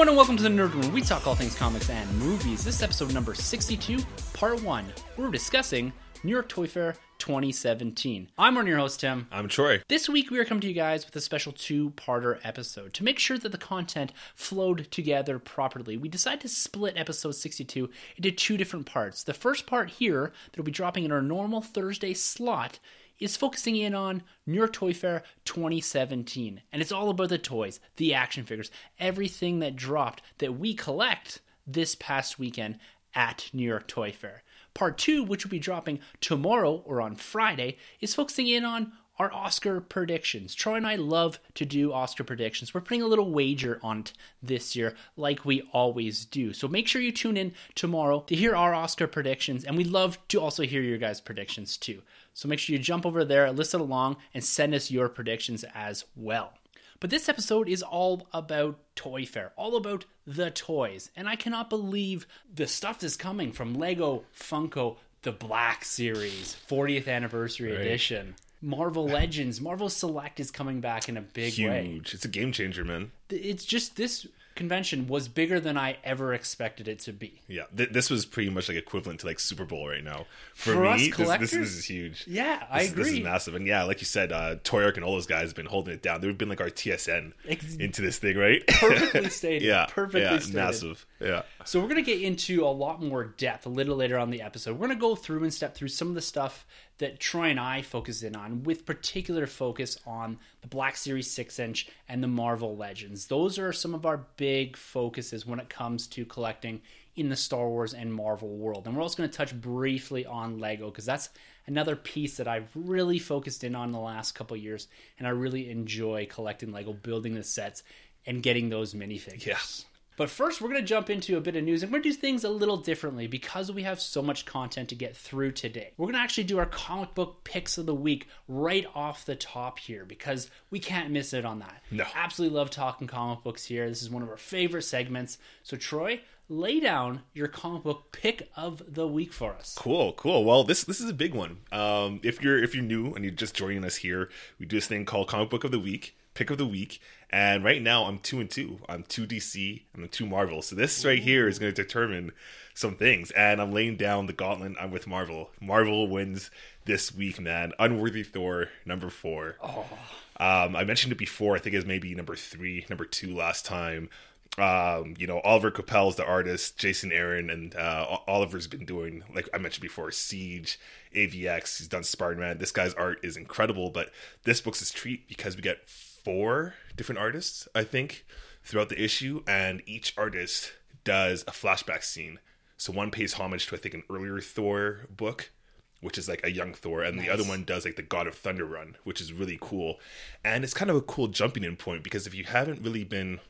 Everyone, and welcome to the Nerd Room. We talk all things comics and movies. This is episode number 62, part one. We're discussing New York Toy Fair 2017. I'm one of your host, Tim. I'm Troy. This week, we are coming to you guys with a special two parter episode. To make sure that the content flowed together properly, we decided to split episode 62 into two different parts. The first part here, that will be dropping in our normal Thursday slot, is focusing in on New York Toy Fair 2017. And it's all about the toys, the action figures, everything that dropped that we collect this past weekend at New York Toy Fair. Part two, which will be dropping tomorrow or on Friday, is focusing in on our Oscar predictions. Troy and I love to do Oscar predictions. We're putting a little wager on it this year, like we always do. So make sure you tune in tomorrow to hear our Oscar predictions, and we'd love to also hear your guys' predictions too. So make sure you jump over there, listen along, and send us your predictions as well. But this episode is all about Toy Fair, all about the toys. And I cannot believe the stuff that's coming from Lego, Funko, the Black Series, 40th Anniversary Right. Edition. Marvel Legends, Marvel Select is coming back in a big way. Huge. It's a game changer, man. It's just this convention was bigger than I ever expected it to be. Yeah, th- this was pretty much like equivalent to like Super Bowl right now. For, For me, this- this, this is huge. Yeah, I This- This is massive, and yeah, like you said, uh, Toyark and all those guys have been holding it down. They've been like our TSN Ex- into this thing, right? Perfectly stated. yeah, Perfectly yeah, stated. massive. Yeah, So we're going to get into a lot more depth a little later on the episode. We're going to go through and step through some of the stuff that Troy and I focus in on, with particular focus on the Black Series 6 inch and the Marvel Legends. Those are some of our big focuses when it comes to collecting in the Star Wars and Marvel world. And we're also going to touch briefly on Lego because that's another piece that I've really focused in on the last couple years. And I really enjoy collecting Lego, building the sets, and getting those minifigures. Yeah. But first, we're going to jump into a bit of news and we're going to do things a little differently because we have so much content to get through today. We're going to actually do our comic book picks of the week right off the top here because we can't miss it on that. No. Absolutely love talking comic books here. This is one of our favorite segments. So, Troy, lay down your comic book pick of the week for us. cool, cool. Well, this this is a big one. Um, if you're if you're new and you're just joining us here, we do this thing called Comic Book of the Week, Pick of the Week, and right now I'm two and two. I'm two DC and I'm two Marvel. So this right here is going to determine some things. And I'm laying down the gauntlet. I'm with Marvel. Marvel wins this week, man. Unworthy Thor number four. Um, I mentioned it before. I think it was maybe number three, number two last time. Um, you know, Oliver Coipel's the artist, Jason Aaron, and uh, Oliver's been doing, like I mentioned before, Siege, AVX. He's done Spider Man. This guy's art is incredible, but this book's a treat because we get four different artists, I think, throughout the issue, and each artist does a flashback scene. So one pays homage to, I think, an earlier Thor book, which is like a young Thor, and the other one does like the God of Thunder run, which is really cool. And it's kind of a cool jumping in point because if you haven't really been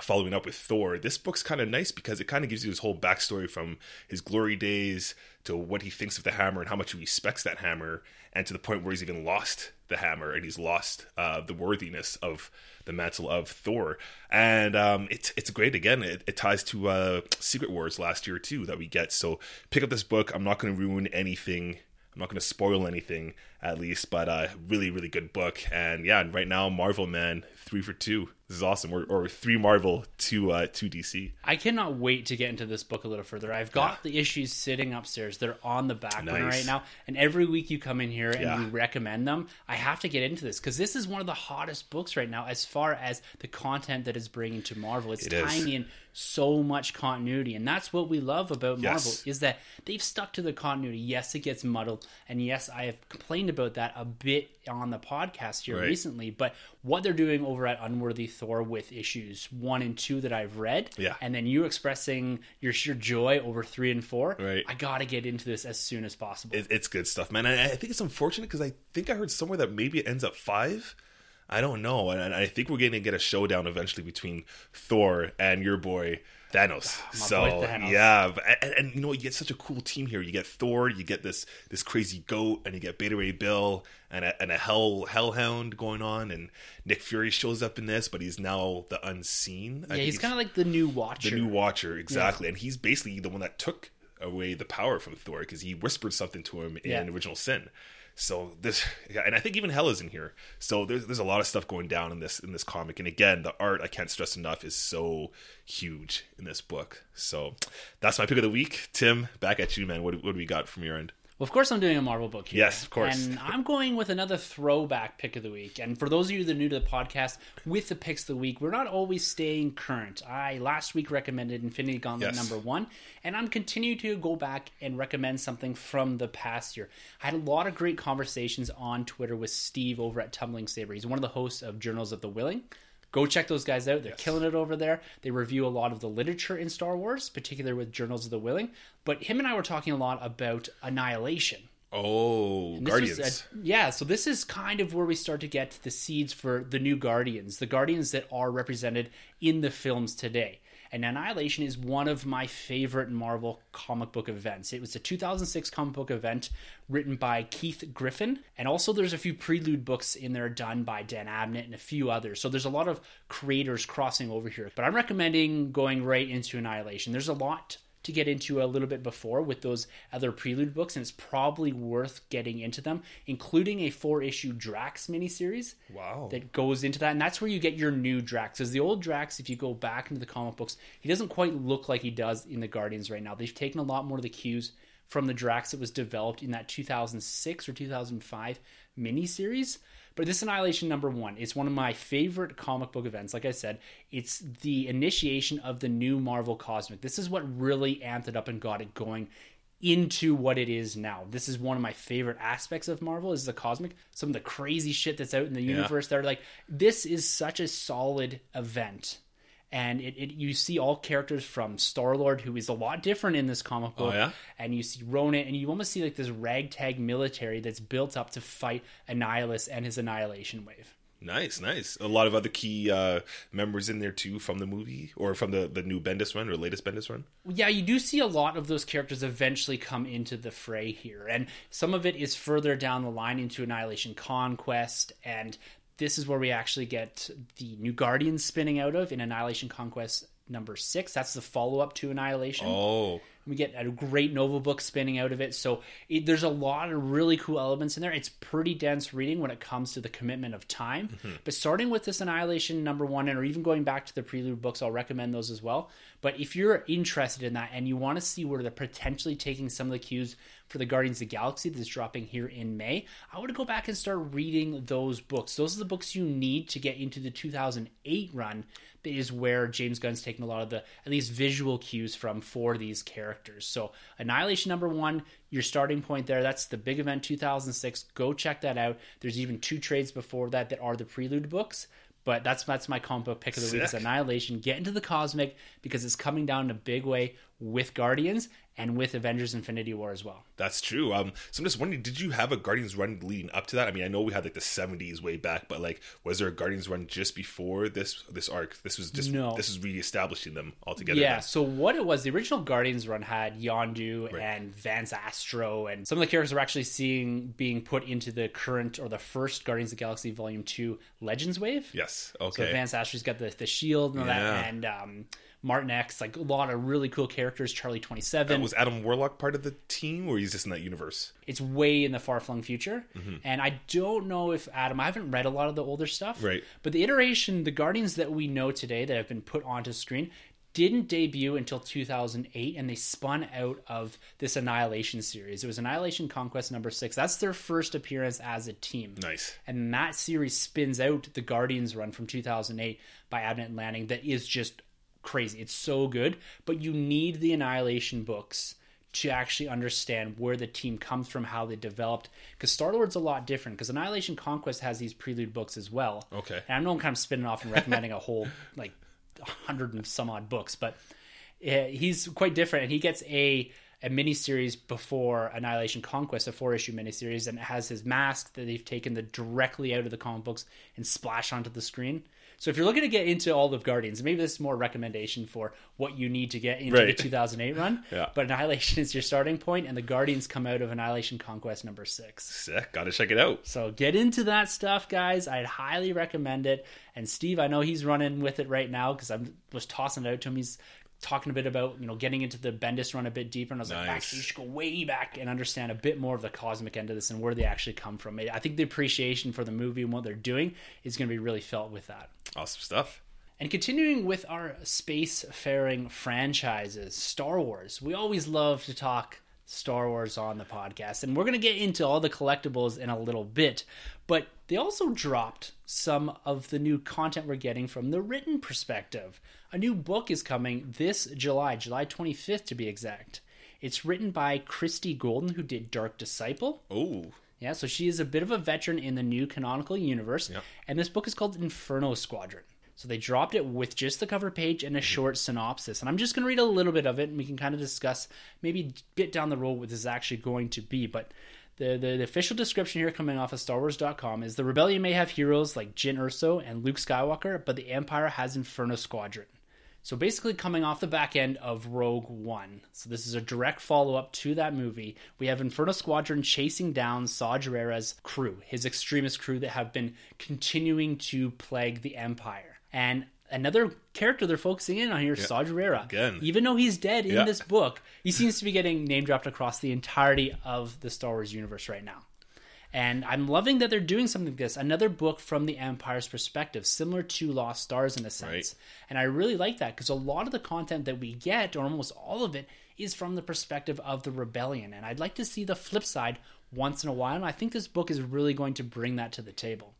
following up with Thor, this book's kind of nice because it kind of gives you his whole backstory from his glory days to what he thinks of the hammer and how much he respects that hammer, and to the point where he's even lost the hammer and he's lost uh, the worthiness of the mantle of Thor. And um, it's it's great. Again, it, it ties to uh, Secret Wars last year too that we get. So pick up this book. I'm not going to ruin anything. I'm not going to spoil anything, at least, but uh, really, really good book. And yeah, right now, Marvel man, three for two. This is awesome. Or, or three Marvel, two uh, two DC. I cannot wait to get into this book a little further. I've got the issues sitting upstairs. They're on the back Nice. right now. And every week you come in here and Yeah. you recommend them, I have to get into this because this is one of the hottest books right now as far as the content that is bringing to Marvel. It's It is. tying in so much continuity. And that's what we love about Marvel Yes. is that they've stuck to the continuity. Yes, it gets muddled. And yes, I have complained about that a bit on the podcast here Right. recently. But what they're doing over at Unworthy Thor with issues one and two that I've read, Yeah. and then you expressing your sheer joy over three and four, Right. I got to get into this as soon as possible. It, it's good stuff, man. And I think it's unfortunate because I think I heard somewhere that maybe it ends up five. I don't know, and, I think we're going to get a showdown eventually between Thor and your boy Thanos. Ah, so boy Thanos. yeah, and, and you know you get such a cool team here. You get Thor, you get this this crazy goat, and you get Beta Ray Bill and a, and a hell hellhound going on, and Nick Fury shows up in this, but he's now the unseen. Yeah, he's kind of like the new Watcher. the new Watcher, exactly, and he's basically the one that took away the power from Thor because he whispered something to him in Yeah. Original Sin. So this, yeah, and I think even Hell is in here. So there's there's a lot of stuff going down in this in this comic, and again, the art I can't stress enough is so huge in this book. So that's my pick of the week. Tim, back at you, man. What what do we got from your end? Well, of course, I'm doing a Marvel book here. Yes, of course. And I'm going with another throwback pick of the week. And for those of you that are new to the podcast, with the picks of the week, we're not always staying current. I last week recommended Infinity Gauntlet Yes. number one, and I'm continuing to go back and recommend something from the past year. I had a lot of great conversations on Twitter with Steve over at Tumbling Saber. He's one of the hosts of Journals of the Whills. Go check those guys out. They're killing it over there. They review a lot of the literature in Star Wars, particularly with Journals of the Whills. But him and I were talking a lot about Annihilation. Oh, Guardians. a- yeah, so this is kind of where we start to get the seeds for the new Guardians, the Guardians that are represented in the films today. And Annihilation is one of my favorite Marvel comic book events. It was a 2006 comic book event written by Keith Giffen, and also there's a few prelude books in there done by Dan Abnett and a few others. So there's a lot of creators crossing over here. But I'm recommending going right into Annihilation. There's a lot to get into a little bit before with those other prelude books, and it's probably worth getting into them, including a four issue Drax miniseries wow. that goes into that. And that's where you get your new Drax. Because the old Drax, if you go back into the comic books, he doesn't quite look like he does in the Guardians right now. They've taken a lot more of the cues from the Drax that was developed in that 2006 or 2005 miniseries. But this Annihilation number one, it's one of my favorite comic book events. Like I said, it's the initiation of the new Marvel Cosmic. This is what really amped it up and got it going into what it is now. This is one of my favorite aspects of Marvel is the cosmic. Some of the crazy shit that's out in the universe. That are like, this is such a solid event. And it, it you see all characters from Star Lord, who is a lot different in this comic book, yeah? and you see Ronan, and you almost see like this ragtag military that's built up to fight Annihilus and his Annihilation Wave. Nice, nice. A lot of other key uh, members in there too from the movie or from the the new Bendis run or latest Bendis run. yeah, you do see a lot of those characters eventually come into the fray here, and some of it is further down the line into Annihilation Conquest, and this is where we actually get the New Guardians spinning out of in Annihilation Conquest number six. That's the follow up to Annihilation. Oh, We get a great Nova book spinning out of it. So it, there's a lot of really cool elements in there. It's pretty dense reading when it comes to the commitment of time. Mm-hmm. But starting with this Annihilation number one, and or even going back to the prelude books, I'll recommend those as well. But if you're interested in that and you want to see where they're potentially taking some of the cues for the Guardians of the Galaxy that's dropping here in May, I would go back and start reading those books. Those are the books you need to get into the 2008 run that is where James Gunn's taken a lot of the at least visual cues from for these characters. So Annihilation number one, your starting point there. That's the big event 2006. Go check that out. There's even two trades before that that are the prelude books. But that's that's my comic book pick of the week. Is Annihilation. Get into the cosmic because it's coming down in a big way with Guardians and with Avengers Infinity War as well. that's true. Um, so I'm just wondering, did you have a Guardians run leading up to that? I mean, I know we had like the 70s way back, but like, was there a Guardians run just before this this arc? This was just No. this is reestablishing them altogether. Yeah, so what it was, the original Guardians run had Yondu and Vance Astro, and some of the characters we're actually seeing being put into the current or the first Guardians of the Galaxy Volume 2 Legends Wave. Yes. So Okay. Vance Astro's got the, the shield and all Yeah. that, and um, Martinex, like a lot of really cool characters. Charlie 27. was Adam Warlock part of the team, or he's just in that universe? it's way in the far flung future. Mm-hmm. And I don't know if Adam, I haven't read a lot of the older stuff. Right. But the iteration, the Guardians that we know today that have been put onto screen, didn't debut until 2008 and they spun out of this Annihilation series. It was Annihilation Conquest number six. That's their first appearance as a team. Nice. And that series spins out the Guardians run from 2008 by Abnett and Lanning that is just crazy. It's so good, but you need the Annihilation books to actually understand where the team comes from, how they developed. Because Star Lord's a lot different. Because Annihilation Conquest has these prelude books as well. Okay. And I know I'm kind of spinning off and recommending a whole like hundred and some odd books, but uh, he's quite different, and he gets a a miniseries before Annihilation Conquest, a four issue miniseries, and it has his mask that they've taken the directly out of the comic books and splash onto the screen. So if you're looking to get into all of Guardians, maybe this is more recommendation for what you need to get into Right. the 2008 run. Yeah. But Annihilation is your starting point, and the Guardians come out of Annihilation Conquest number six. Sick. Gotta check it out. So get into that stuff, guys. I'd highly recommend it. And Steve, I know he's running with it right now because I was tossing it out to him. He's talking a bit about you know getting into the Bendis run a bit deeper, and I was like, Nice. actually, you should go way back and understand a bit more of the cosmic end of this and where they actually come from. I think the appreciation for the movie and what they're doing is going to be really felt with that. Awesome stuff. And continuing with our space-faring franchises, Star Wars. We always love to talk Star Wars on the podcast, and we're going to get into all the collectibles in a little bit. But they also dropped some of the new content we're getting from the written perspective. A new book is coming this July, July 25th to be exact. It's written by Christie Golden, who did Dark Disciple. Oh, Yeah, so she is a bit of a veteran in the new canonical universe, Yeah. and this book is called Inferno Squadron. So they dropped it with just the cover page and a mm-hmm. short synopsis, and I'm just going to read a little bit of it, and we can kind of discuss maybe a bit down the road what this is actually going to be. But the, the, the official description here coming off of StarWars.com is the rebellion may have heroes like Jyn Erso and Luke Skywalker, but the Empire has Inferno Squadron. So basically, coming off the back end of Rogue One. So this is a direct follow up to that movie. We have Inferno Squadron chasing down Saw Gerrera's crew, his extremist crew that have been continuing to plague the Empire. And another character they're focusing in on here, Saw Gerrera. Again. Even though he's dead in Yeah. this book, he seems to be getting name dropped across the entirety of the Star Wars universe right now. And I'm loving that they're doing something like this. Another book from the Empire's perspective, similar to Lost Stars in a sense. Right. And I really like that because a lot of the content that we get, or almost all of it, is from the perspective of the rebellion. And I'd like to see the flip side once in a while. And I think this book is really going to bring that to the table.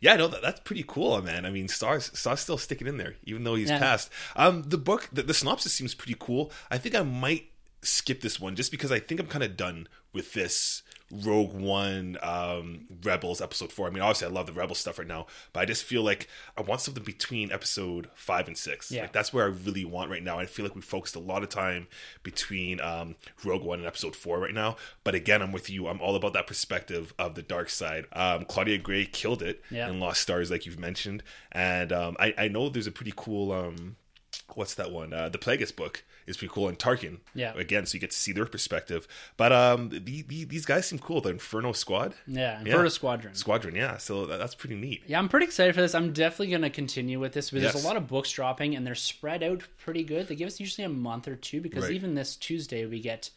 Yeah, no, that, that's pretty cool, man. I mean, Saw's Saw's still sticking in there, even though he's Yeah. passed. Um, the book, the, the synopsis seems pretty cool. I think I might skip this one just because I think I'm kind of done with this Rogue One, um, Rebels episode four. I mean, obviously, I love the Rebel stuff right now, but I just feel like I want something between episode five and six. Yeah. Like that's where I really want right now. I feel like we focused a lot of time between um, Rogue One and Episode Four right now. But again, I'm with you. I'm all about that perspective of the dark side. Um, Claudia Gray killed it Yeah. in Lost Stars, like you've mentioned, and um, I, I know there's a pretty cool. Um, what's that one? Uh, the Plagueis book is pretty cool, and Tarkin. Yeah. Again, so you get to see their perspective. But um, the, the, these guys seem cool. The Inferno Squad. Yeah, Inferno Yeah. Squadron. Squadron, yeah. So that, that's pretty neat. Yeah, I'm pretty excited for this. I'm definitely going to continue with this because there's Yes. a lot of books dropping and they're spread out pretty good. They give us usually a month or two because Right. even this Tuesday we get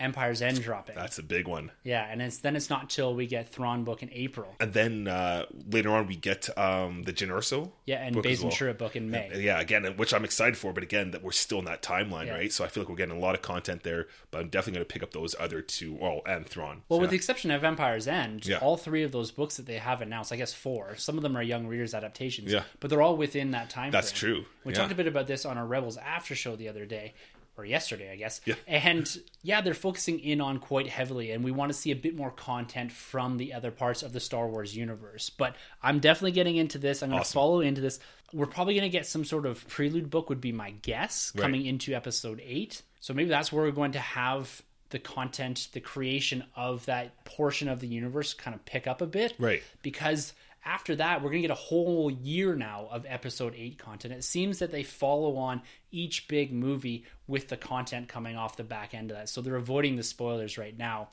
Empire's End dropping. That's a big one. yeah, and it's then it's not till we get Thrawn book in April. And then uh, later on, we get um, the Jyn. Yeah, and Basin well. Ventura book in May. Yeah, again, which I'm excited for, but again, that we're still in that timeline, Yeah. right? So I feel like we're getting a lot of content there, but I'm definitely going to pick up those other two. Oh, and Thrawn. Well, So, with the exception of Empire's End, Yeah. all three of those books that they have announced, I guess four, some of them are young readers adaptations, Yeah. but they're all within that time That's frame. true. We Yeah. talked a bit about this on our Rebels after show the other day, or yesterday, I guess. Yeah. And yeah, they're focusing in on quite heavily, and we want to see a bit more content from the other parts of the Star Wars universe. But I'm definitely getting into this. I'm going to follow into this. We're probably going to get some sort of prelude book, would be my guess, Right. coming into episode eight. So maybe that's where we're going to have the content, the creation of that portion of the universe kind of pick up a bit. Right. Because after that, we're going to get a whole year now of episode 8 content. It seems that they follow on each big movie with the content coming off the back end of that. So they're avoiding the spoilers right now.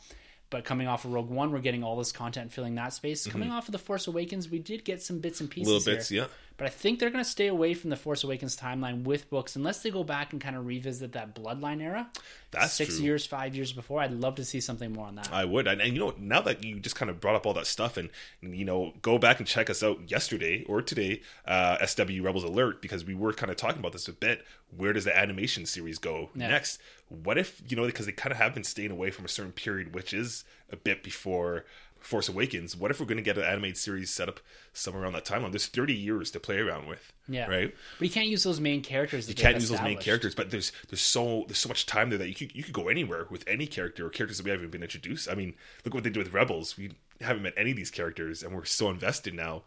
But coming off of Rogue One, we're getting all this content filling that space. Coming off of The Force Awakens, we did get some bits and pieces. Mm-hmm. Little bits, here. yeah. But I think they're going to stay away from the Force Awakens timeline with books unless they go back and kind of revisit that Bloodline era. That's six true. years, five years before. I'd love to see something more on that. I would, and, and you know, now that you just kind of brought up all that stuff, and, and, you know, go back and check us out yesterday or today, uh, SW Rebels Alert, because we were kind of talking about this a bit. Where does the animation series go Yeah. next? What if you know, because they kind of have been staying away from a certain period, which is a bit before Force Awakens. What if we're going to get an animated series set up somewhere around that timeline? There's 30 years to play around with. Yeah. right. But you can't use those main characters. You can't use those main characters, but there's there's so there's so much time there that you could you could go anywhere with any character or characters that we haven't been introduced. I mean, look what they did with Rebels. We haven't met any of these characters, and we're so invested now.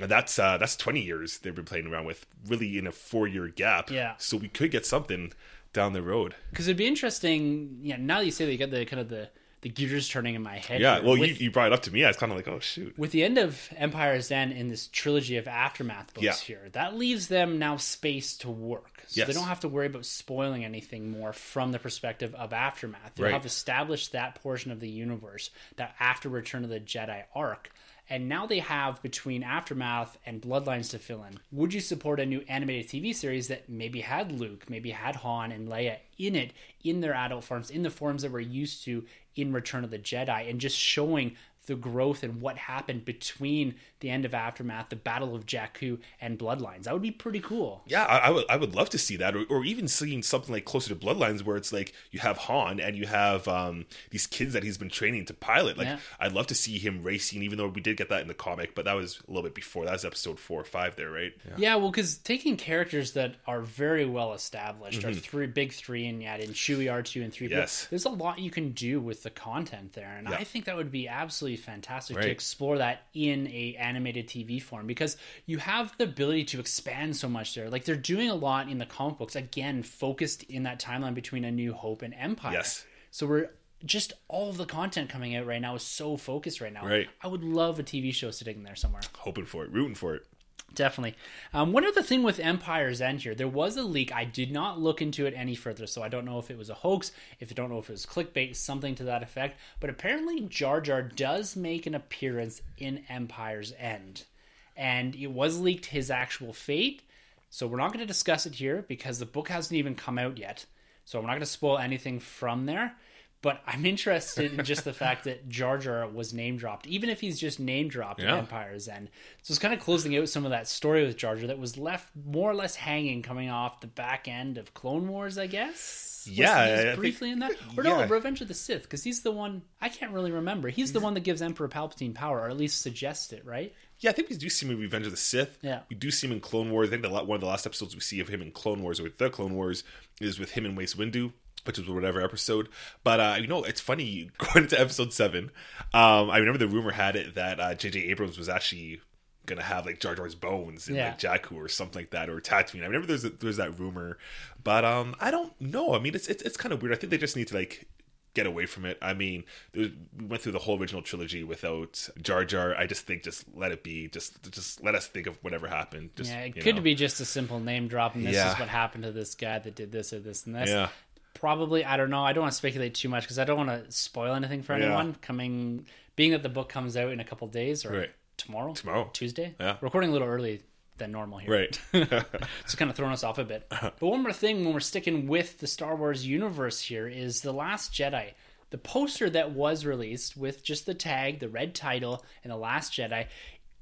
And that's uh, that's 20 years they've been playing around with, really in a four year gap. Yeah. So we could get something down the road. Because it'd be interesting. Yeah, now that you say that, you got the kind of the the gears turning in my head. Yeah, well, with, you, you brought it up to me. I was kind of like, oh shoot. with the end of Empire's End in this trilogy of aftermath books Yeah. here, that leaves them now space to work. So they don't have to worry about spoiling anything more from the perspective of aftermath. They right. have established that portion of the universe, that after Return of the Jedi arc. And now they have between Aftermath and Bloodlines to fill in. Would you support a new animated TV series that maybe had Luke, maybe had Han and Leia in it, in their adult forms, in the forms that we're used to in Return of the Jedi, and just showing the growth and what happened between the end of Aftermath, the Battle of Jakku, and Bloodlines? That would be pretty cool. Yeah, I, I would I would love to see that, or, or even seeing something like closer to Bloodlines, where it's like you have Han and you have um, these kids that he's been training to pilot. Like Yeah. I'd love to see him racing, even though we did get that in the comic, but that was a little bit before. That was episode four or five, there, right? Yeah. Yeah, well, because taking characters that are very well established, are three big three, and yet in Chewie R two and three, Mm-hmm. Yes. there's a lot you can do with the content there, and Yeah. I think that would be absolutely fantastic to explore that in a animated TV form because you have the ability to expand so much there. Like they're doing a lot in the comic books, again, focused in that timeline between A New Hope and Empire. Yes. So we're just all of the content coming out right now is so focused right now. Right. I would love a TV show sitting there somewhere. Hoping for it, rooting for it. Definitely. Um, one other thing with Empire's End here, there was a leak. I did not look into it any further, so I don't know if it was a hoax, if I don't know if it was clickbait, something to that effect. But apparently, Jar Jar does make an appearance in Empire's End, and it was leaked his actual fate. So we're not going to discuss it here because the book hasn't even come out yet. So we're not going to spoil anything from there. But I'm interested in just the fact that Jar Jar was name dropped, even if he's just name dropped in Yeah. Empire's End. So it's kind of closing out some of that story with Jar Jar that was left more or less hanging coming off the back end of Clone Wars, I guess. Yeah, I- I think- briefly in that, or yeah. no, Revenge of the Sith, because he's the one I can't really remember. He's the mm. one that gives Emperor Palpatine power, or at least suggests it, right? Yeah, I think we do see him in Revenge of the Sith. Yeah. we do see him in Clone Wars. I think the, one of the last episodes we see of him in Clone Wars or with the Clone Wars is with him and Mace Windu, which is whatever episode. But uh, you know, it's funny going into episode seven. Um, I remember the rumor had it that uh, J.J. Abrams was actually gonna have like Jar Jar's bones in Yeah. like Jakku or something like that or Tatooine. I remember there's there's that rumor, but um, I don't know. I mean, it's it's, it's kind of weird. I think they just need to like get away from it. I mean, there was, we went through the whole original trilogy without Jar Jar. I just think just let it be. Just just let us think of whatever happened. Just, Yeah, it could know. be just a simple name drop, and this Yeah. is what happened to this guy that did this or this and this. Yeah. Probably, I don't know. I don't want to speculate too much because I don't want to spoil anything for Yeah. anyone. Coming, being that the book comes out in a couple days or Right. tomorrow, Tomorrow. Tuesday. Yeah. recording a little early than normal here. Right. It's kind of throwing us off a bit. Uh-huh. But one more thing when we're sticking with the Star Wars universe here is The Last Jedi. The poster that was released with just the tag, the red title, and The Last Jedi,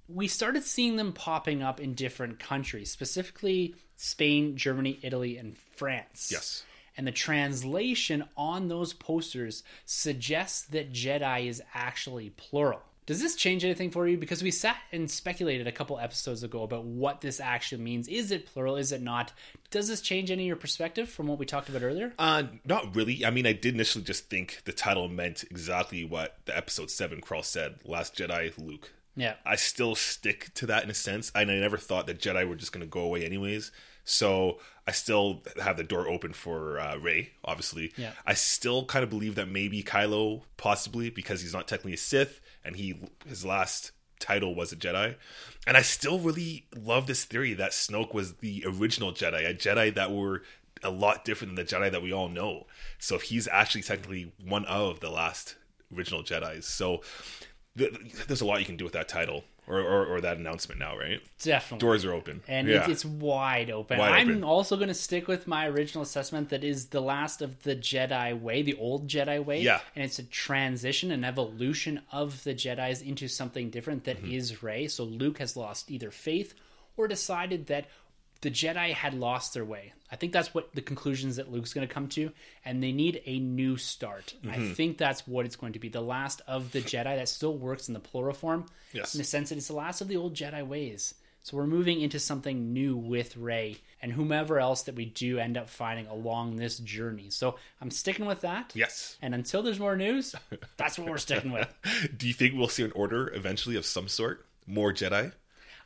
we started seeing them popping up in different countries, specifically Spain, Germany, Italy, and France. yes. And the translation on those posters suggests that Jedi is actually plural. Does this change anything for you? Because we sat and speculated a couple episodes ago about what this actually means. Is it plural? Is it not? Does this change any of your perspective from what we talked about earlier? Uh, not really. I mean, I did initially just think the title meant exactly what the episode seven crawl said: "Last Jedi, Luke." Yeah. I still stick to that in a sense. And I never thought that Jedi were just going to go away anyways. So I still have the door open for uh, Rey, obviously. Yeah. I still kind of believe that maybe Kylo, possibly, because he's not technically a Sith, and he his last title was a Jedi. And I still really love this theory that Snoke was the original Jedi, a Jedi that were a lot different than the Jedi that we all know. So he's actually technically one of the last original Jedi's. So th- there's a lot you can do with that title or, or, or that announcement now, right? Definitely. Doors are open. and yeah. it's, it's wide open. Wide I'm open. also going to stick with my original assessment that is the last of the Jedi way, the old Jedi way. Yeah. And it's a transition, an evolution of the Jedi's into something different that is Mm-hmm. Rey. So Luke has lost either faith or decided that the Jedi had lost their way. I think that's what the conclusions that Luke's going to come to, and they need a new start. Mm-hmm. I think that's what it's going to be. The last of the Jedi that still works in the plural form. Yes. In the sense that it's the last of the old Jedi ways. So we're moving into something new with Rey and whomever else that we do end up finding along this journey. So I'm sticking with that. yes. And until there's more news, that's what we're sticking with. Do you think we'll see an order eventually of some sort? More Jedi?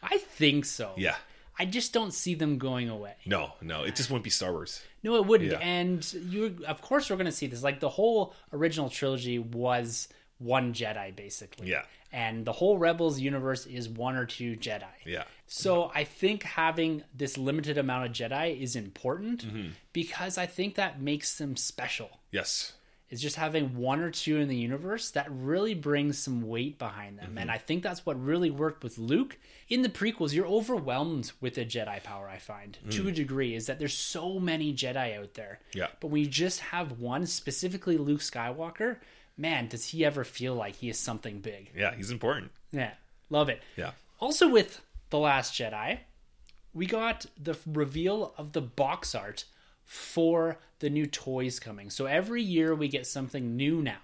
I think so. Yeah. I just don't see them going away. No, no, it just wouldn't be Star Wars. No, it wouldn't. Yeah. And you, of course, we're going to see this. Like the whole original trilogy was one Jedi, basically. Yeah. And the whole Rebels universe is one or two Jedi. Yeah. So I think having this limited amount of Jedi is important Mm-hmm. because I think that makes them special. Yes. Is just having one or two in the universe that really brings some weight behind them. Mm-hmm. And I think that's what really worked with Luke. In the prequels, you're overwhelmed with the Jedi power, I find, to a degree, is that there's so many Jedi out there. Mm. Yeah. But when you just have one, specifically Luke Skywalker, man, does he ever feel like he is something big? Yeah, he's important. Yeah, love it. Yeah. Also, with The Last Jedi, we got the reveal of the box art for the new toys coming. So every year we get something new now.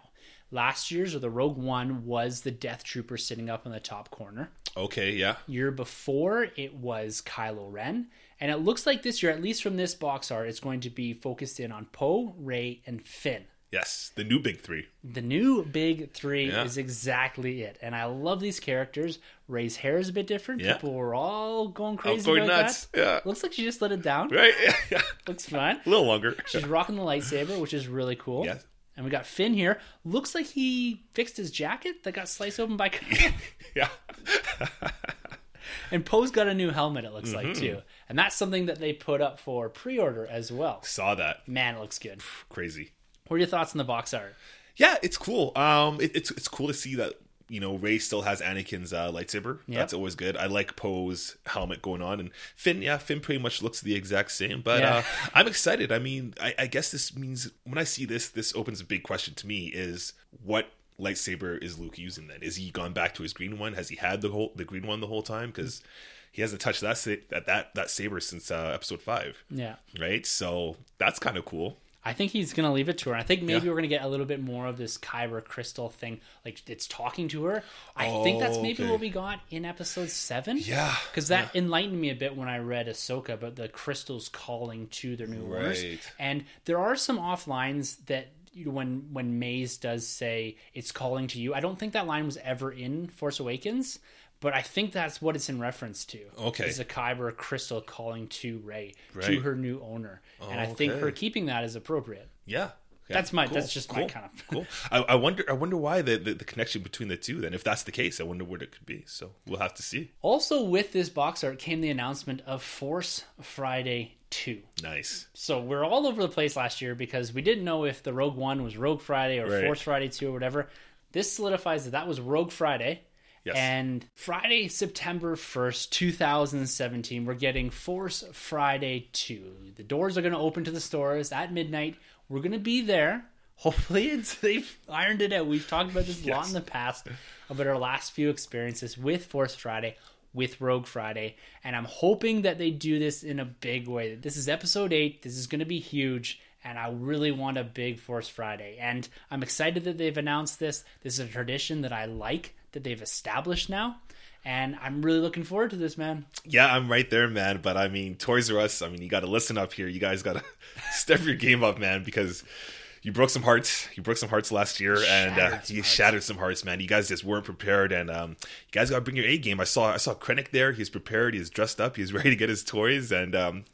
Last year's or the Rogue One was the Death Trooper sitting up in the top corner. Okay, yeah. Year before it was Kylo Ren. And it looks like this year, at least from this box art, it's going to be focused in on Poe, Rey, and Finn. Yes, the new big three. The new big three Yeah. is exactly it, and I love these characters. Rey's hair is a bit different. Yeah. People were all going crazy going about nuts. that. Yeah. Looks like she just let it down. Right? Yeah. Looks fun. A little longer. She's rocking the lightsaber, which is really cool. Yes. And we got Finn here. Looks like he fixed his jacket that got sliced open by. yeah. and Poe's got a new helmet. It looks Mm-hmm. like too, and that's something that they put up for pre-order as well. Saw that. Man, it looks good. Crazy. What are your thoughts on the box art? Yeah, it's cool. Um, it, it's it's cool to see that you know Rey still has Anakin's uh, lightsaber. Yep. That's always good. I like Poe's helmet going on, and Finn. Yeah, Finn pretty much looks the exact same. But Yeah. uh, I'm excited. I mean, I, I guess this means when I see this, this opens a big question to me: is what lightsaber is Luke using? Then is he gone back to his green one? Has he had the whole the green one the whole time? Because he hasn't touched that that that, that saber since uh, episode five. Yeah. Right. So that's kind of cool. I think he's gonna leave it to her. I think maybe Yeah. we're gonna get a little bit more of this Kyber crystal thing, like it's talking to her. I think that's Oh, maybe okay. what we got in episode seven. Yeah, because that enlightened me a bit when I read Ahsoka about the crystals calling to their new owners. Right. And there are some off lines that when when Maz does say it's calling to you. I don't think that line was ever in Force Awakens. But I think that's what it's in reference to. Okay. Is a Kyber crystal calling to Rey, to her new owner. And I think her keeping that is appropriate. Yeah. Yeah, That's my- that's just my kind of- cool. I, I wonder. I wonder why the, the the connection between the two. Then, if that's the case, I wonder what it could be. So we'll have to see. Also, with this box art came the announcement of Force Friday 2. Nice. So we're all over the place last year because we didn't know if the Rogue One was Rogue Friday or Right. Force Friday 2 or whatever. This solidifies that that was Rogue Friday. Yes. And Friday, September 1st, 2017, we're getting Force Friday 2. The doors are going to open to the stores at midnight. We're going to be there. Hopefully, it's, they've ironed it out. We've talked about this a lot in the past about our last few experiences with Force Friday, with Rogue Friday, and I'm hoping that they do this in a big way. This is episode 8. This is going to be huge, and I really want a big Force Friday. And I'm excited that they've announced this. This is a tradition that I like that they've established now. And I'm really looking forward to this, man. Yeah, I'm right there, man. But I mean, Toys R Us. I mean, you got to listen up here. You guys got to step your game up, man, because you broke some hearts. You broke some hearts last year, and uh, you shattered some hearts, man. You guys just weren't prepared, and um, you guys got to bring your A game. I saw I saw Krennic there. He's prepared. He's dressed up. He's ready to get his toys, and um,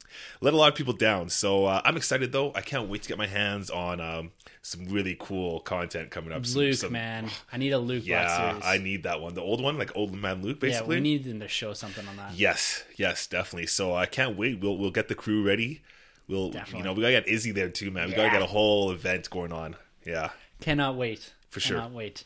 let a lot of people down. So uh, I'm excited though. I can't wait to get my hands on um, some really cool content coming up. Some- Luke, some- man. I need a Luke Yeah, Black. I need that one. The old one, like old man Luke, basically. yeah, we need them to show something on that. Yes, yes, definitely. So I can't wait. We'll we'll get the crew ready. We'll Definitely. you know we gotta get Izzy there too, man. We gotta get a whole event going on. Yeah. Cannot wait. For sure. Cannot wait.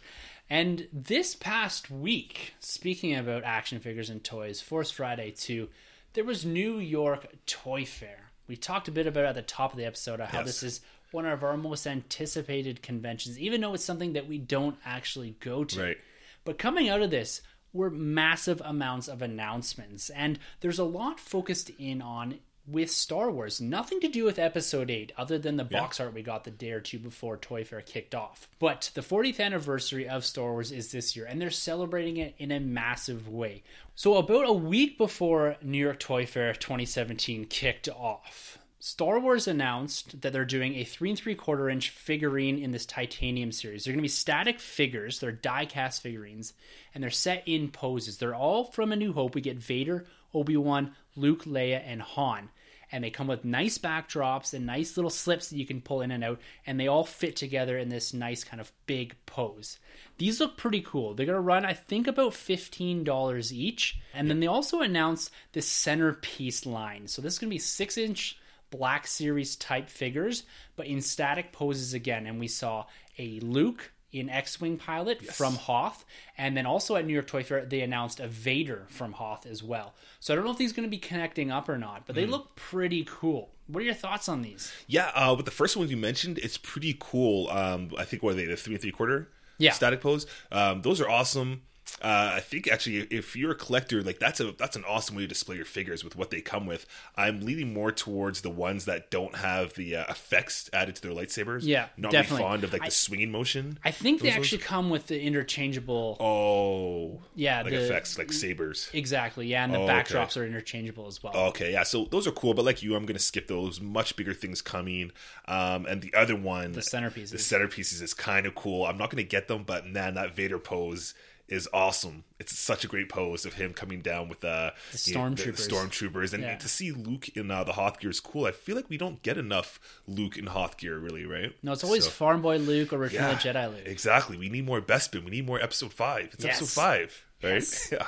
And this past week, speaking about action figures and toys, Force Friday 2, there was New York Toy Fair. We talked a bit about it at the top of the episode of how Yes. this is one of our most anticipated conventions, even though it's something that we don't actually go to. Right. But coming out of this were massive amounts of announcements, and there's a lot focused in on with Star Wars. Nothing to do with Episode 8, other than the box art we got the day or two before Toy Fair kicked off. But the 40th anniversary of Star Wars is this year, and they're celebrating it in a massive way. So, about a week before New York Toy Fair 2017 kicked off, Star Wars announced that they're doing a three and three quarter inch figurine in this titanium series. They're going to be static figures. They're die cast figurines, and they're set in poses. They're all from A New Hope. We get Vader, Obi Wan, Luke, Leia, and Han. And they come with nice backdrops and nice little slips that you can pull in and out, and they all fit together in this nice kind of big pose. These look pretty cool. They're gonna run, I think, about fifteen dollars each. And then they also announced this centerpiece line. So this is gonna be six inch Black Series type figures, but in static poses again. And we saw a Luke in X-wing pilot from Hoth, and then also at New York Toy Fair they announced a Vader from Hoth as well. So I don't know if these going to be connecting up or not, but they look pretty cool. What are your thoughts on these? Yeah, uh, with the first ones you mentioned, it's pretty cool. Um, I think what are they the three and three quarter Yeah. static pose. Um, those are awesome. Uh, I think actually, if you're a collector, like that's a that's an awesome way to display your figures with what they come with. I'm leaning more towards the ones that don't have the uh, effects added to their lightsabers. Yeah, not definitely. really fond of like I- the swinging motion. I think they Those actually come with the interchangeable. oh, Yeah, like the- effects like sabers. Exactly, yeah, and the Oh, okay. backdrops are interchangeable as well. Okay, yeah. So those are cool, but like you, I'm gonna skip those. Much bigger things coming. Um, and the other one, the centerpieces. the centerpieces is kind of cool. I'm not gonna get them, but man, that Vader pose is awesome. It's such a great pose of him coming down with uh, The you know, stormtroopers. stormtroopers, and Yeah. to see Luke in uh, the Hoth gear is cool. I feel like we don't get enough Luke in Hoth gear, really, right? no, it's always So- Farm Boy Luke or Return of the Yeah, Jedi Luke. Exactly. We need more Bespin. We need more Episode Five. It's Yes. Episode Five, right? Yes. Yeah.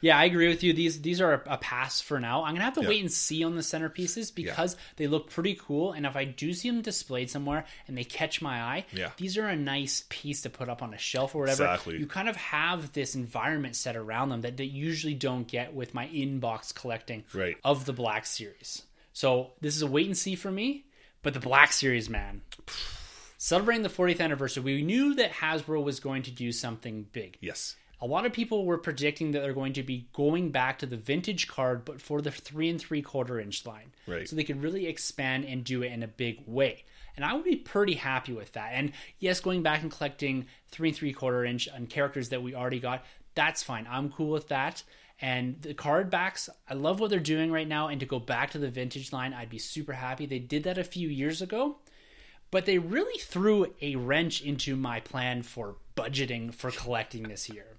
Yeah, I agree with you. These these are a, a pass for now. I'm gonna have to Yeah. wait and see on the centerpieces because they look pretty cool. And if I do see them displayed somewhere and they catch my eye, Yeah. these are a nice piece to put up on a shelf or whatever. Exactly. You kind of have this environment set around them that they usually don't get with my inbox collecting Right. of the Black Series. So this is a wait and see for me. But the Black Series, man. Celebrating the 40th anniversary, we knew that Hasbro was going to do something big Yes. A lot of people were predicting that they're going to be going back to the vintage card, but for the three and three quarter inch line. Right. So they could really expand and do it in a big way. And I would be pretty happy with that. And yes, going back and collecting three and three quarter inch on characters that we already got, that's fine. I'm cool with that. And the card backs, I love what they're doing right now. And to go back to the vintage line, I'd be super happy. They did that a few years ago but they really threw a wrench into my plan for budgeting for collecting this year.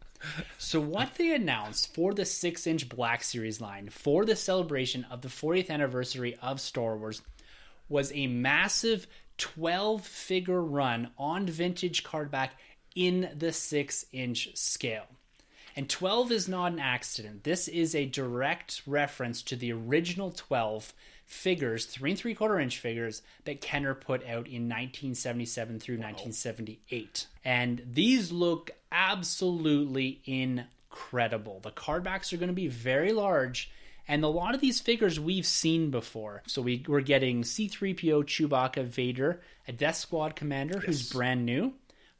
So, what they announced for the 6 inch Black Series line for the celebration of the 40th anniversary of Star Wars was a massive 12 figure run on vintage cardback in the 6 inch scale. And 12 is not an accident. This is a direct reference to the original 12 figures, three and three quarter inch figures that Kenner put out in 1977 through 1978. And these look absolutely incredible. The cardbacks are going to be very large. And a lot of these figures we've seen before. So we, we're getting C3PO, Chewbacca, Vader, a Death Squad commander who's brand new,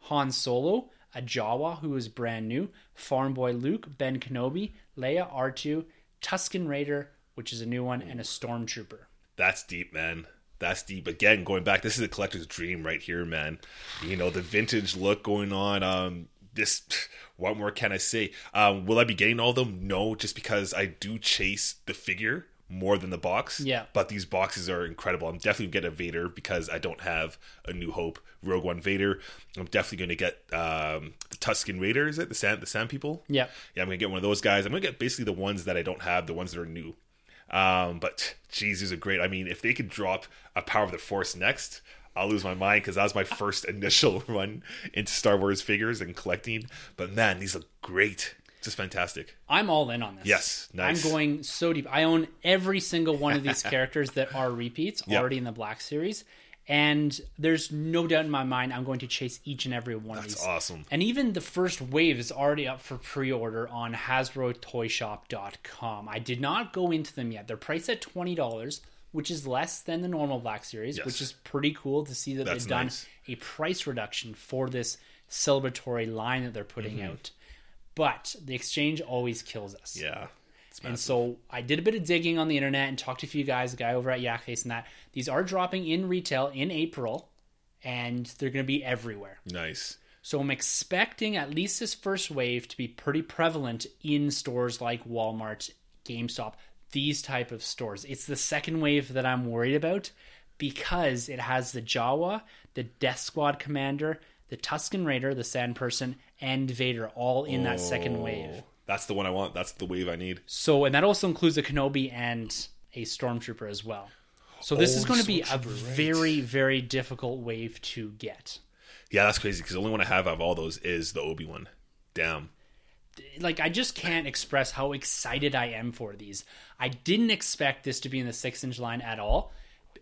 Han Solo, a Jawa who is brand new, Farm Boy Luke, Ben Kenobi, Leia R2, Tusken Raider, which is a new one, and a Stormtrooper. That's deep, man. That's deep. Again, going back, this is a collector's dream right here, man. You know, the vintage look going on. Um, this, what more can I say? Um, will I be getting all of them? No, just because I do chase the figure more than the box. Yeah. But these boxes are incredible. I'm definitely gonna get a Vader because I don't have a New Hope Rogue One Vader. I'm definitely gonna get um, the Tusken Raider. Is it the Sand the Sand People? Yeah. Yeah, I'm gonna get one of those guys. I'm gonna get basically the ones that I don't have, the ones that are new. Um, but geez, these are great. I mean, if they could drop a Power of the Force next, I'll lose my mind because that was my first initial run into Star Wars figures and collecting. But man, these look great. Just fantastic. I'm all in on this. Yes, nice. I'm going so deep. I own every single one of these characters that are repeats Yep. already in the Black Series. And there's no doubt in my mind I'm going to chase each and every one of That's these. awesome. And even the first wave is already up for pre-order on HasbroToyShop.com. I did not go into them yet. They're priced at twenty dollars, which is less than the normal Black Series, Yes. which is pretty cool to see that That's they've done nice. a price reduction for this celebratory line that they're putting Mm-hmm. out. But the exchange always kills us. Yeah. And so I did a bit of digging on the internet and talked to a few guys, a guy over at Yakface and that. These are dropping in retail in April and they're going to be everywhere. nice. So I'm expecting at least this first wave to be pretty prevalent in stores like Walmart, GameStop, these type of stores. It's the second wave that I'm worried about because it has the Jawa, the Death Squad commander, the Tusken Raider, the Sand Person, and Vader all in that second oh. wave. That's the one I want. That's the wave I need. So, and that also includes a Kenobi and a Stormtrooper as well. So this Oh, is going to be a right. very, very difficult wave to get. Yeah, that's crazy because the only one I have of all those is the Obi Wan. Damn. like I just can't express how excited I am for these. I didn't expect this to be in the six inch line at all,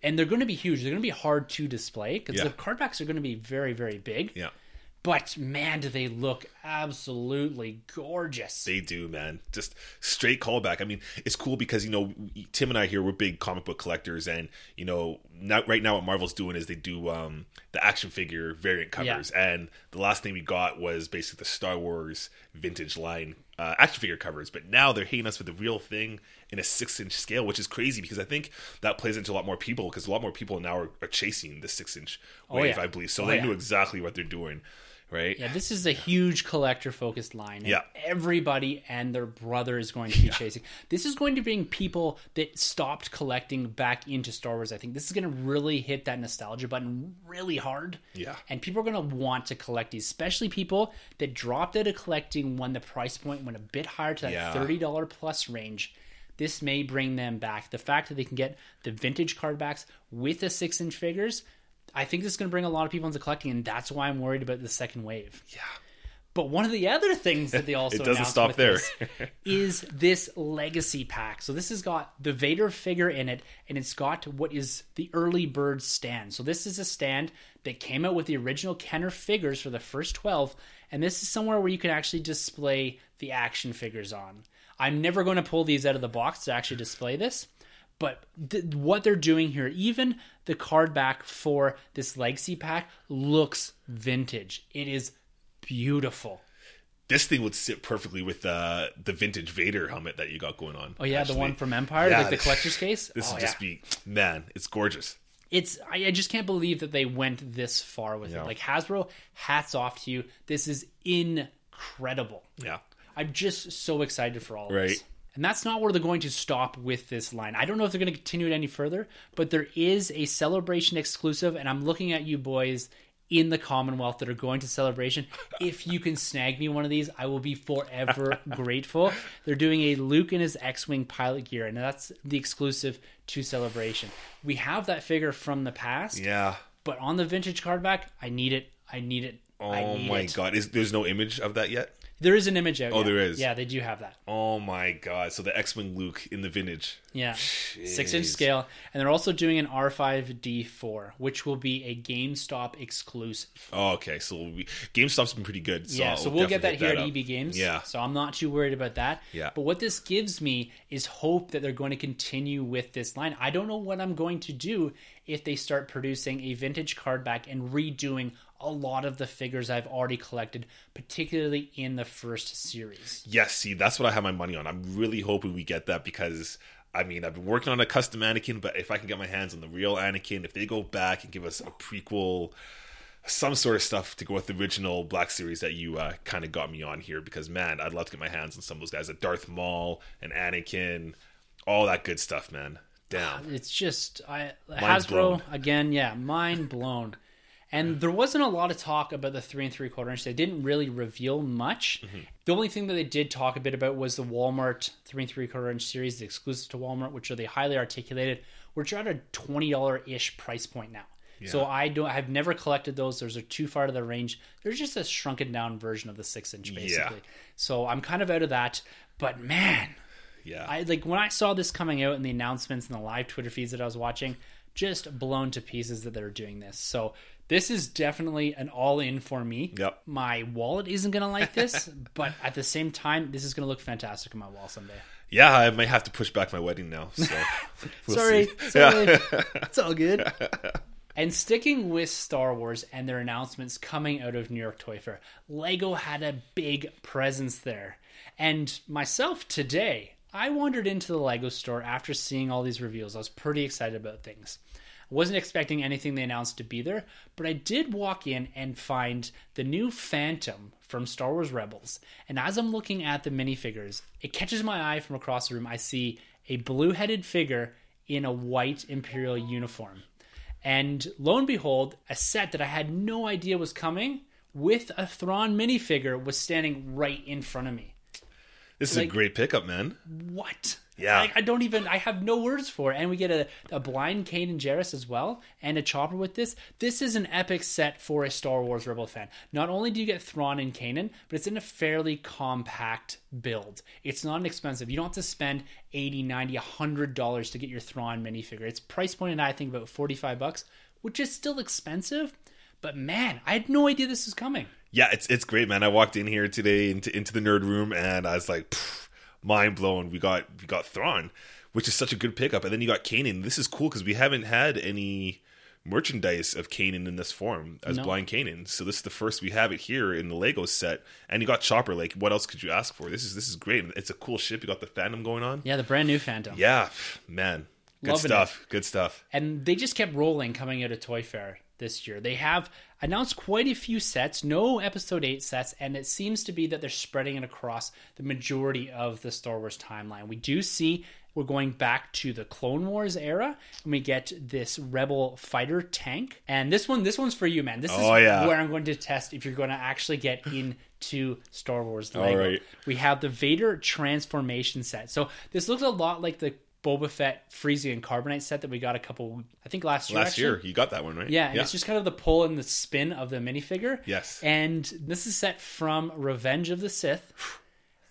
and they're going to be huge. They're going to be hard to display because Yeah. the card backs are going to be very very big. Yeah. But man, do they look absolutely gorgeous! They do, man. Just straight callback. I mean, it's cool because you know Tim and I here we're big comic book collectors, and you know now right now what Marvel's doing is they do um, the action figure variant covers, and the last thing we got was basically the Star Wars vintage line uh, action figure covers. But now they're hitting us with the real thing in a six inch scale, which is crazy because I think that plays into a lot more people because a lot more people now are, are chasing the six inch wave, yeah. I believe. So Oh, they yeah. knew exactly what they're doing, right? Yeah, this is a huge collector focused line. Yeah. Everybody and their brother is going to be chasing. This is going to bring people that stopped collecting back into Star Wars. I think this is going to really hit that nostalgia button really hard. Yeah. And people are going to want to collect these, especially people that dropped out of collecting when the price point went a bit higher to that Yeah. $30 plus range. This may bring them back. The fact that they can get the vintage card backs with the six inch figures, I think this is going to bring a lot of people into collecting, and that's why I'm worried about the second wave. Yeah. But one of the other things that they also It doesn't stop there. this is this legacy pack. So this has got the Vader figure in it, and it's got what is the early bird stand. So this is a stand that came out with the original Kenner figures for the first twelve, and this is somewhere where you can actually display the action figures on. I'm never going to pull these out of the box to actually display this. But th- what they're doing here, even the card back for this legacy pack looks vintage. It is beautiful. this thing would sit perfectly with uh, the vintage Vader helmet that you got going on. Oh yeah, actually. the one from Empire, Yeah, like the collector's case. This oh, would yeah. just be man, it's gorgeous. It's I, I just can't believe that they went this far with Yeah. it. Like Hasbro, hats off to you. This is incredible. Yeah, I'm just so excited for all of Right. this. And that's not where they're going to stop with this line. I don't know if they're going to continue it any further, but there is a celebration exclusive, and I'm looking at you boys in the Commonwealth that are going to celebration. If you can snag me one of these, I will be forever grateful. They're doing a Luke and his X-wing pilot gear, and that's the exclusive to celebration. We have that figure from the past, yeah. but on the vintage card back, I need it. I need it. I Oh my it. god, is there's no image of that yet? There is an image out. Oh, yeah. there is. Yeah, they do have that. Oh my god! So the X-wing Luke in the vintage. Yeah, six inch scale, and they're also doing an R5D4, which will be a GameStop exclusive. Oh, okay. So we, GameStop's been pretty good. So yeah, so we'll get that here hit at EB Games. Yeah. so I'm not too worried about that. Yeah. but what this gives me is hope that they're going to continue with this line. I don't know what I'm going to do if they start producing a vintage card back and redoing a lot of the figures I've already collected, particularly in the first series. Yes, see, that's what I have my money on. I'm really hoping we get that because I mean, I've been working on a custom Anakin, but if I can get my hands on the real Anakin, if they go back and give us a prequel, some sort of stuff to go with the original Black Series that you uh, kind of got me on here, because man, I'd love to get my hands on some of those guys, a Darth Maul, an Anakin, all that good stuff, man. Damn. It's just I Mind's Hasbro blown. again, yeah, mind blown. And there wasn't a lot of talk about the three and three quarter inch. They didn't really reveal much. Mm-hmm. The only thing that they did talk a bit about was the Walmart three and three quarter inch series, the exclusive to Walmart, which are the highly articulated, which are at a twenty dollar ish price point now. So I don't. I've never collected those. Those are too far to the range. There's just a shrunken down version of the six inch, basically. So I'm kind of out of that. But man, Yeah. I like when I saw this coming out in the announcements and the live Twitter feeds that I was watching, just blown to pieces that they're doing this. So this is definitely an all in for me. Yep. My wallet isn't gonna like this, but at the same time, this is gonna look fantastic on my wall someday. yeah, I might have to push back my wedding now. So we'll sorry, sorry. Yeah. it's all good. And sticking with Star Wars and their announcements coming out of New York Toy Fair, Lego had a big presence there. And myself today, I wandered into the Lego store after seeing all these reveals. I was pretty excited about things. Wasn't expecting anything they announced to be there, but I did walk in and find the new Phantom from Star Wars Rebels. And as I'm looking at the minifigures, it catches my eye from across the room. I see a blue headed figure in a white Imperial uniform. And lo and behold, a set that I had no idea was coming with a Thrawn minifigure was standing right in front of me. This is Like- a great pickup, man. what? Yeah. I, I don't even. I have no words for it. And we get a, a blind Kanan Jarrus as well, and a Chopper with this. This is an epic set for a Star Wars Rebel fan. Not only do you get Thrawn and Kanan, but it's in a fairly compact build. It's not expensive. You don't have to spend 80 90 100 dollars to get your Thrawn minifigure. It's price pointed, I think, about 45 bucks, which is still expensive. But man, I had no idea this was coming. Yeah, it's it's great, man. I walked in here today into into the nerd room, and I was like, pff, mind blown. We got we got Thrawn, which is such a good pickup, and then you got Kanan. This is cool because we haven't had any merchandise of Kanan in this form as No. blind Kanan. So this is the first we have it here in the Lego set, and you got Chopper. Like, what else could you ask for? This is this is great. It's a cool ship. You got the Phantom going on. Yeah, the brand new Phantom. Yeah, man, good Loving stuff. Good stuff. and they just kept rolling coming out of Toy Fair this year. They have announced quite a few sets, no episode 8 sets, and it seems to be that they're spreading it across the majority of the Star Wars timeline. We do see we're going back to the Clone Wars era, and we get this Rebel fighter tank. And this one, this one's for you, man. This is Oh, yeah. where I'm going to test if you're going to actually get into Star Wars Lego. right. We have the Vader transformation set. So this looks a lot like the Boba Fett and Carbonite set that we got a couple, I think last year. Last actually. year, you got that one right. Yeah, and it's just kind of the pull and the spin of the minifigure. Yes. And this is set from Revenge of the Sith.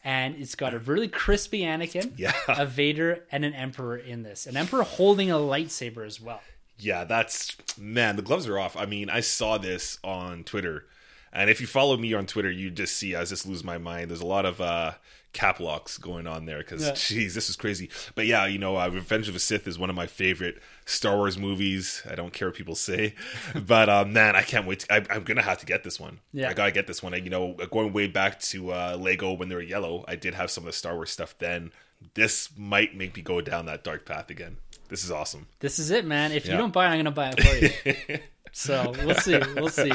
And it's got a really crispy Anakin, Yeah. a Vader, and an Emperor in this. An Emperor holding a lightsaber as well. Yeah, that's man. The gloves are off. I mean, I saw this on Twitter, and if you follow me on Twitter, you just see I just lose my mind. There's a lot of uh, cap locks going on there because, Yeah. jeez, this is crazy. But yeah, you know, uh, Revenge of the Sith is one of my favorite Star Wars movies. I don't care what people say, but uh, man, I can't wait. To, I, I'm gonna have to get this one. Yeah. I gotta get this one. And, you know, going way back to uh, Lego when they were yellow, I did have some of the Star Wars stuff then. This might make me go down that dark path again. This is awesome. This is it, man. If you don't buy it, I'm going to buy it for you. so we'll see. We'll see.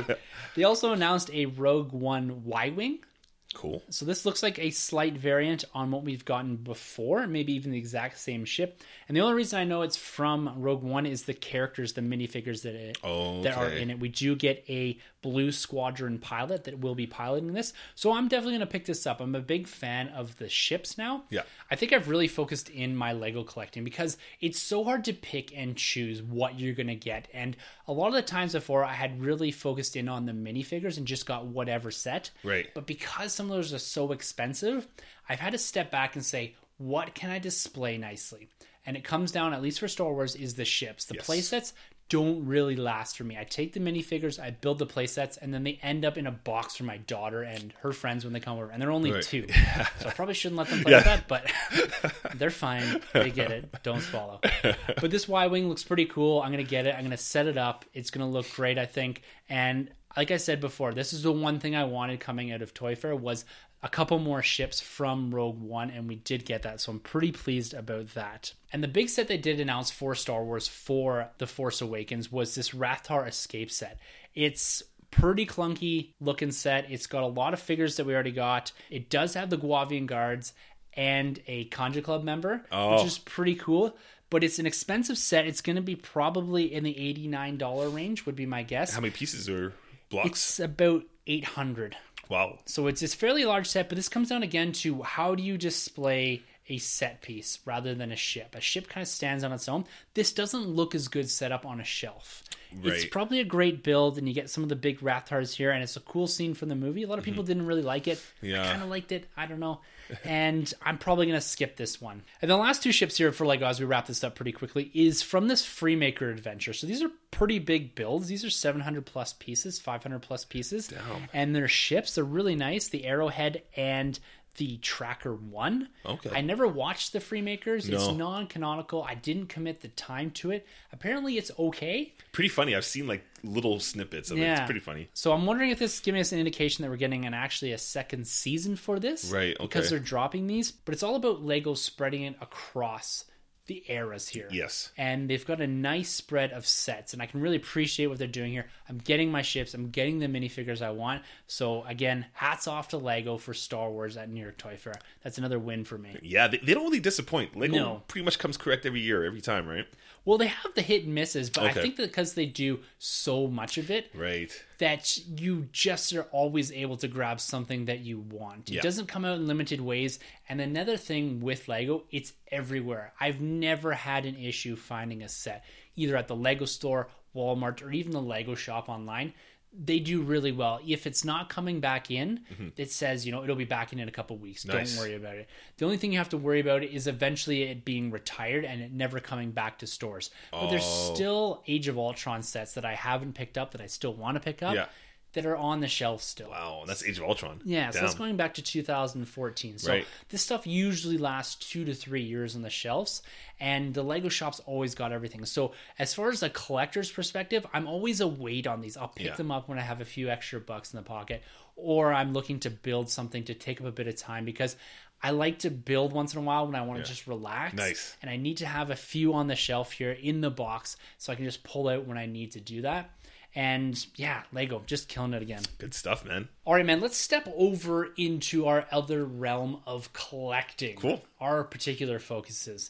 They also announced a Rogue One Y Wing. Cool. So this looks like a slight variant on what we've gotten before, maybe even the exact same ship. And the only reason I know it's from Rogue One is the characters, the minifigures that it, that are in it. We do get a blue squadron pilot that will be piloting this. So I'm definitely going to pick this up. I'm a big fan of the ships now. Yeah. I think I've really focused in my Lego collecting because it's so hard to pick and choose what you're going to get. And a lot of the times before, I had really focused in on the minifigures and just got whatever set. Right. But because some of those are so expensive, I've had to step back and say, what can I display nicely? And it comes down, at least for Star Wars, is the ships. The Yes. playsets don't really last for me. I take the minifigures, I build the playsets, and then they end up in a box for my daughter and her friends when they come over. And they're only Right. two. So I probably shouldn't let them play with that, but they're fine. They get it. Don't swallow. But this Y Wing looks pretty cool. I'm going to get it. I'm going to set it up. It's going to look great, I think. And like I said before, this is the one thing I wanted coming out of Toy Fair was a couple more ships from Rogue One, and we did get that. So I'm pretty pleased about that. And the big set they did announce for Star Wars for The Force Awakens was this Rathtar Escape set. It's pretty clunky looking set. It's got a lot of figures that we already got. It does have the Guavian guards and a Kanjiklub member, which Oh. is pretty cool. But it's an expensive set. It's going to be probably in the $89 range, would be my guess. How many pieces or blocks? It's about 800 wow. so it's this fairly large set, but this comes down again to how do you display a set piece rather than a ship? A ship kind of stands on its own. This doesn't look as good set up on a shelf. It's probably a great build, and you get some of the big Rathtars here, and it's a cool scene from the movie. A lot of people mm-hmm. didn't really like it. I Yeah. kind of liked it. I don't know. And I'm probably going to skip this one. And the last two ships here for Lego, as we wrap this up pretty quickly, is from this Freemaker adventure. So these are pretty big builds. These are 700 plus pieces, 500 plus pieces. And they're ships. They're really nice. The Arrowhead and the Tracker 1. Okay. I never watched the Freemakers. It's non canonical. I didn't commit the time to it. Apparently, it's okay. Pretty funny. I've seen like little snippets of it. Yeah. It's pretty funny. So I'm wondering if this is giving us an indication that we're getting an actually a second season for this. Right, Okay. Because they're dropping these. But it's all about Lego spreading it across the eras here. Yes. And they've got a nice spread of sets, and I can really appreciate what they're doing here. I'm getting my ships, I'm getting the minifigures I want. So again, hats off to Lego for Star Wars at New York Toy Fair. That's another win for me. Yeah, they, they don't really disappoint. Lego No. pretty much comes correct every year, every time, right? Well, they have the hit and misses, but I think that because they do so much of it, Right. that you just are always able to grab something that you want. It Yeah. doesn't come out in limited ways. And another thing with Lego, it's everywhere. I've never had an issue finding a set, either at the Lego store, Walmart, or even the Lego shop online. They do really well. If it's not coming back in, it says, you know, it'll be back in in a couple weeks. Mm-hmm. Nice. Don't worry about it. The only thing you have to worry about is eventually it being retired and it never coming back to stores. But there's Oh. still Age of Ultron sets that I haven't picked up that I still want to pick up Yeah. That are on the shelf still. Wow, that's Age of Ultron. Yeah, so it's Damn. going back to 2014. So Right. this stuff usually lasts two to three years on the shelves, and the Lego shop's always got everything. So as far as a collector's perspective, I'm always a wait on these. I'll pick Yeah. them up when I have a few extra bucks in the pocket, or I'm looking to build something to take up a bit of time because I like to build once in a while when I want to just relax. Nice. And I need to have a few on the shelf here in the box so I can just pull out when I need to do that. And yeah, Lego, just killing it again. Good stuff, man. All right, man, let's step over into our other realm of collecting. Cool. Our particular focuses.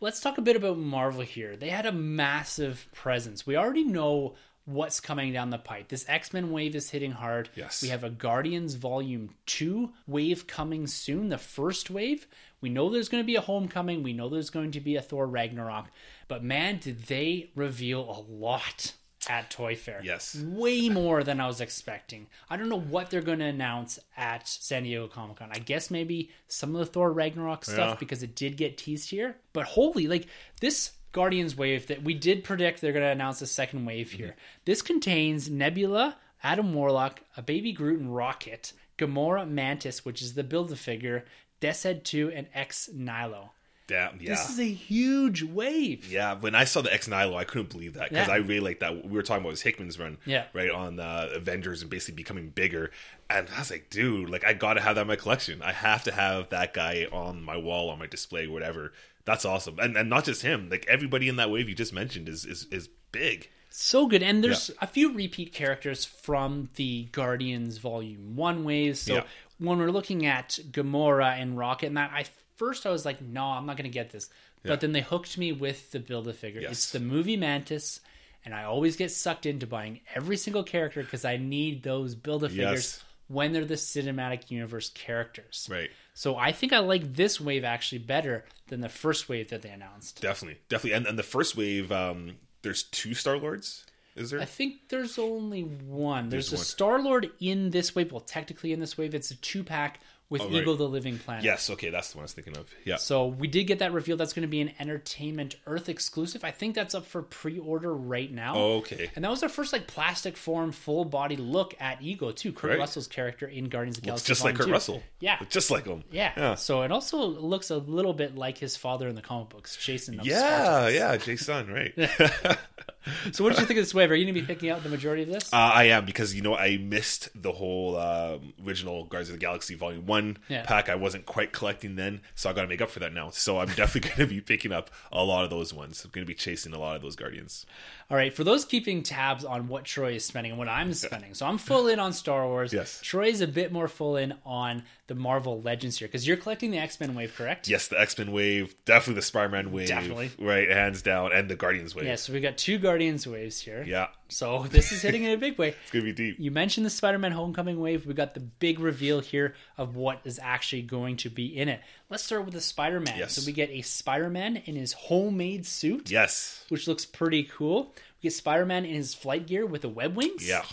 Let's talk a bit about Marvel here. They had a massive presence. We already know what's coming down the pipe. This X Men wave is hitting hard. Yes. We have a Guardians Volume 2 wave coming soon, the first wave. We know there's going to be a Homecoming. We know there's going to be a Thor Ragnarok. But man, did they reveal a lot at Toy Fair. Yes. Way more than I was expecting. I don't know what they're going to announce at San Diego Comic Con. I guess maybe some of the Thor Ragnarok stuff Yeah. because it did get teased here. But holy, like this Guardians wave that we did predict they're going to announce a second wave here. Mm-hmm. This contains Nebula, Adam Warlock, a baby Groot and Rocket, Gamora Mantis, which is the build a figure, Desed 2, and Ex Nihilo. Damn, yeah. This is a huge wave. Yeah, when I saw the Ex Nihilo, I couldn't believe that because Yeah. I really like that. We were talking about was Hickman's run, Yeah. right on uh, Avengers and basically becoming bigger. And I was like, dude, like I gotta have that in my collection. I have to have that guy on my wall, on my display, whatever. That's awesome, and and not just him. Like everybody in that wave you just mentioned is is is big. So good. And there's a few repeat characters from the Guardians Volume 1 wave. So Yeah. when we're looking at Gamora and Rocket and that, I first I was like, no, I'm not going to get this. But then they hooked me with the build a figure. Yes. It's the movie Mantis. And I always get sucked into buying every single character because I need those build a figures Yes. when they're the cinematic universe characters. Right. So I think I like this wave actually better than the first wave that they announced. Definitely, definitely. And and the first wave, um, there's two Star Lords. Is there? I think there's only one. There's, There's a. Star Lord in this wave. Well, technically in this wave, it's a two pack with oh, right. Ego the Living Planet. yes. Okay, that's the one I was thinking of. Yeah. So we did get that reveal. That's going to be an Entertainment Earth exclusive. I think that's up for pre-order right now. Oh, okay. And that was our first like plastic form, full body look at Ego too. Kurt Right. Russell's character in Guardians of the It's Galaxy. just like Kurt 2. Russell. Yeah. It's just like him. Yeah. Yeah. So it also looks a little bit like his father in the comic books, Jason. Yeah, Spartacus. yeah, Jason, right. So what did you think of this wave? Are you going to be picking out the majority of this? Uh, I am because you know I missed the whole um, original Guardians of the Galaxy Volume One Yeah. pack. I wasn't quite collecting then, so I got to make up for that now. So I'm definitely going to be picking up a lot of those ones. I'm going to be chasing a lot of those Guardians. All right, for those keeping tabs on what Troy is spending and what I'm spending, so I'm full in on Star Wars. Yes. Troy's a bit more full in on the Marvel Legends here because you're collecting the X Men wave, correct? Yes, the X Men wave, definitely the Spider Man wave, Definitely. right, hands down, and the Guardians wave. Yeah, so we got two Guardians waves here. Yeah, So this is hitting in a big way. it's gonna be deep. You mentioned the Spider-Man Homecoming wave. We got the big reveal here of what is actually going to be in it. Let's start with the Spider-Man. Yes. So we get a Spider-Man in his homemade suit, Yes, which looks pretty cool. We get Spider-Man in his flight gear with the web wings. yeah,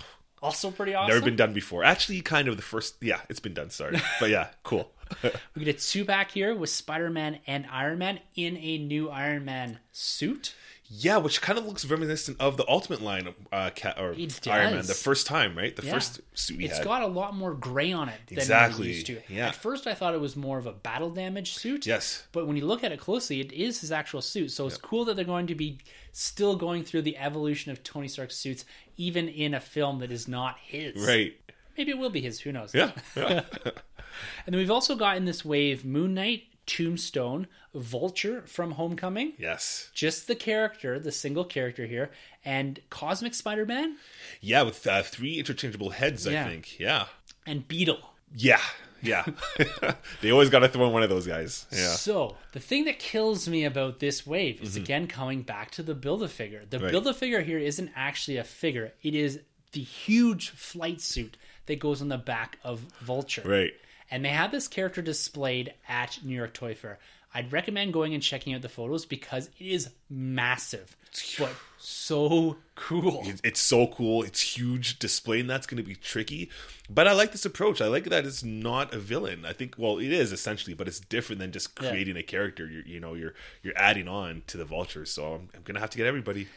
Also pretty awesome. never been done before. Actually, kind of the first. Yeah, it's been done. Sorry, but yeah, cool. We get a two pack here with Spider Man and Iron Man in a new Iron Man suit. Yeah, which kind of looks reminiscent of the Ultimate line, uh, Cat or Iron Man, the first time, right? The Yeah. first suit he It's had. got a lot more gray on it than Exactly, used to. yeah. At first, I thought it was more of a battle damage suit. yes, But when you look at it closely, it is his actual suit. So it's cool that they're going to be still going through the evolution of Tony Stark's suits, even in a film that is not his. right. Maybe it will be his. Who knows? Yeah, yeah. And then we've also got in this wave Moon Knight, Tombstone, Vulture from Homecoming. yes, just the character, the single character here, and Cosmic Spider Man yeah. With uh, three interchangeable heads, Yeah. I think. Yeah, and Beetle. yeah, Yeah, they always got to throw in one of those guys. Yeah, So the thing that kills me about this wave is again coming back to the build a figure. The Mm-hmm. Right. build a figure here isn't actually a figure; it is the huge flight suit that goes on the back of Vulture. right. And they have this character displayed at New York Toy Fair. I'd recommend going and checking out the photos because it is massive, but so cool. It's- so cool. It's huge. Displaying that's going to be tricky, but I like this approach. I like that it's not a villain. I think well, it is essentially, but it's different than just Yeah. creating a character. You're, you know, you're you're adding on to the vulture. So I'm, I'm gonna have to get everybody.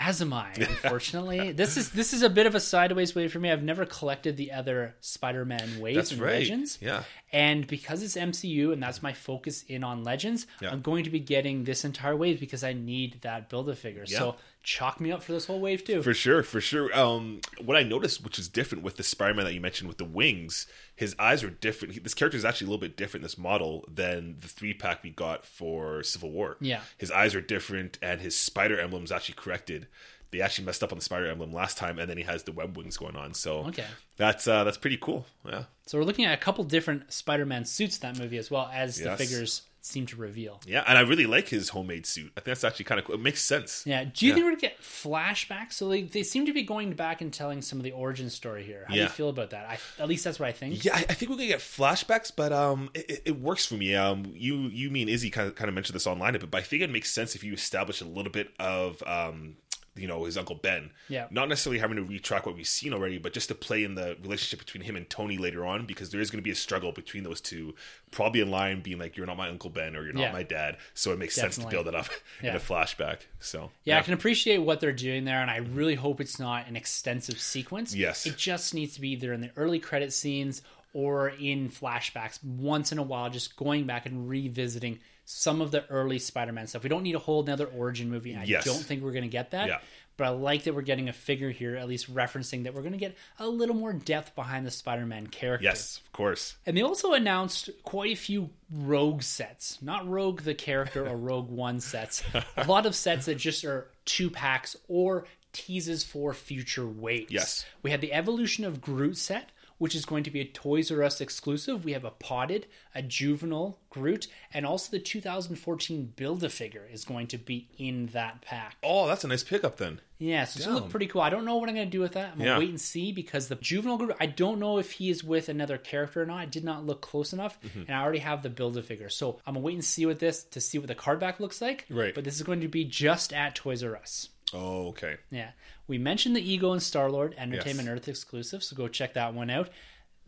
As am I, unfortunately. this is this is a bit of a sideways wave for me. I've never collected the other Spider-Man waves That's and right. Legends. Yeah. And because it's MCU and that's my focus in on Legends, Yeah. I'm going to be getting this entire wave because I need that build a figure. So chalk me up for this whole wave too. For sure, for sure. Um, what I noticed, which is different with the Spider-Man that you mentioned with the wings, his eyes are different. He- this character is actually a little bit different. This model than the three pack we got for Civil War. Yeah. his eyes are different, and his spider emblem is actually corrected. They actually messed up on the spider emblem last time, and then he has the web wings going on. So Okay. that's uh, that's pretty cool. Yeah, So we're looking at a couple different Spider-Man suits in that movie as well as the figures seem to reveal. yeah, and I really like his homemade suit. I think that's actually kind of cool. It makes sense. Yeah. Do you Yeah. think we're gonna get flashbacks? So they, they seem to be going back and telling some of the origin story here. How do you feel about that? I, at least that's what I think. Yeah, I, I think we're gonna get flashbacks, but um, it, it- it works for me. Um, you, you, me, and Izzy kind of kind of mentioned this online a bit, but I think it makes sense if you establish a little bit of um, you know, his uncle Ben. Yeah. Not necessarily having to retrack what we've seen already, but just to play in the relationship between him and Tony later on, because there is going to be a struggle between those two, probably in line being like, "You're not my uncle Ben" or "You're not Yeah. my dad," so it makes sense to build it up Yeah. in a flashback. So Yeah, I can appreciate what they're doing there, and I really hope it's not an extensive sequence. Yes. It just needs to be either in the early credit scenes or in flashbacks once in a while, just going back and revisiting some of the early Spider Man stuff. We don't need a whole another origin movie. I Yes. don't think we're going to get that. Yeah. But I like that we're getting a figure here, at least referencing that we're going to get a little more depth behind the Spider Man character. yes, of course. And they also announced quite a few Rogue sets. Not Rogue the character or Rogue One sets. A lot of sets that just are two packs or teases for future waves. Yes. We had the Evolution of Groot set, which is going to be a Toys R Us exclusive. We have a potted, a juvenile Groot, and also the 2014 Build a Figure is going to be in that pack. Oh, that's a nice pickup then. Yeah, so it's gonna look pretty cool. I don't know what I'm gonna do with that. I'm gonna Yeah. wait and see because the juvenile Groot. I don't know if he is with another character or not. I did not look close enough, Mm-hmm. and I already have the build a figure. So I'm gonna wait and see with this to see what the card back looks like. Right. But this is going to be just at Toys R Us. Oh, okay. Yeah, we mentioned the Ego and Star Lord Entertainment Earth exclusive, so go check that one out.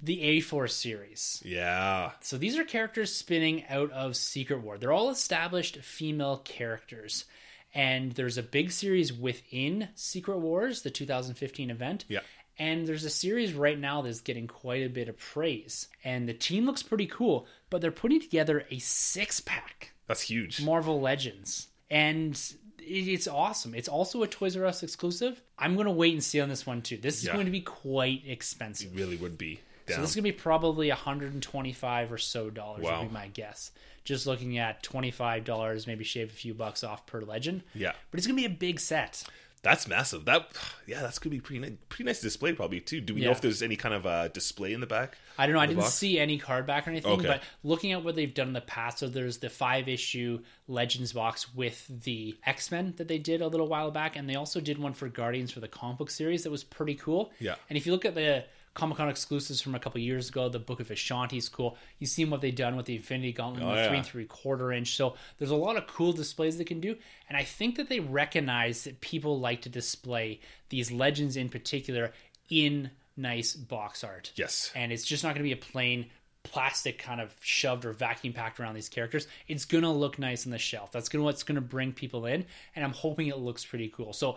The A Force series. Yeah. So these are characters spinning out of Secret War. They're all established female characters. And there's a big series within Secret Wars, the 2015 event. Yeah. And there's a series right now that's getting quite a bit of praise. And the team looks pretty cool, but they're putting together a six pack That's huge. Marvel Legends. And it's awesome. It's also a Toys R Us exclusive. I'm going to wait and see on this one too. This is Yeah. going to be quite expensive. It really would be. So this is gonna be probably 125 or so dollars Wow. would be my guess. Just looking at 25 dollars, maybe shave a few bucks off per legend. Yeah. but it's gonna be a big set. That's massive. That yeah, that's gonna be pretty nice, pretty nice display probably too. Do we know if there's any kind of uh, display in the back? I don't know. I didn't box? see any card back or anything, Okay. but looking at what they've done in the past, so there's the five issue Legends box with the X Men that they did a little while back, and they also did one for Guardians for the comic book series that was pretty cool. Yeah. And if you look at the Comic Con exclusives from a couple years ago, the Book of Vishanti is cool. You've seen what they've done with the Infinity Gauntlet, Oh, the yeah. three and three quarter inch. So there's a lot of cool displays they can do, and I think that they recognize that people like to display these legends in particular in nice box art Yes. and it's just not going to be a plain plastic kind of shoved or vacuum packed around these characters. It's going to look nice on the shelf. That's going to what's going to bring people in, and I'm hoping it looks pretty cool. So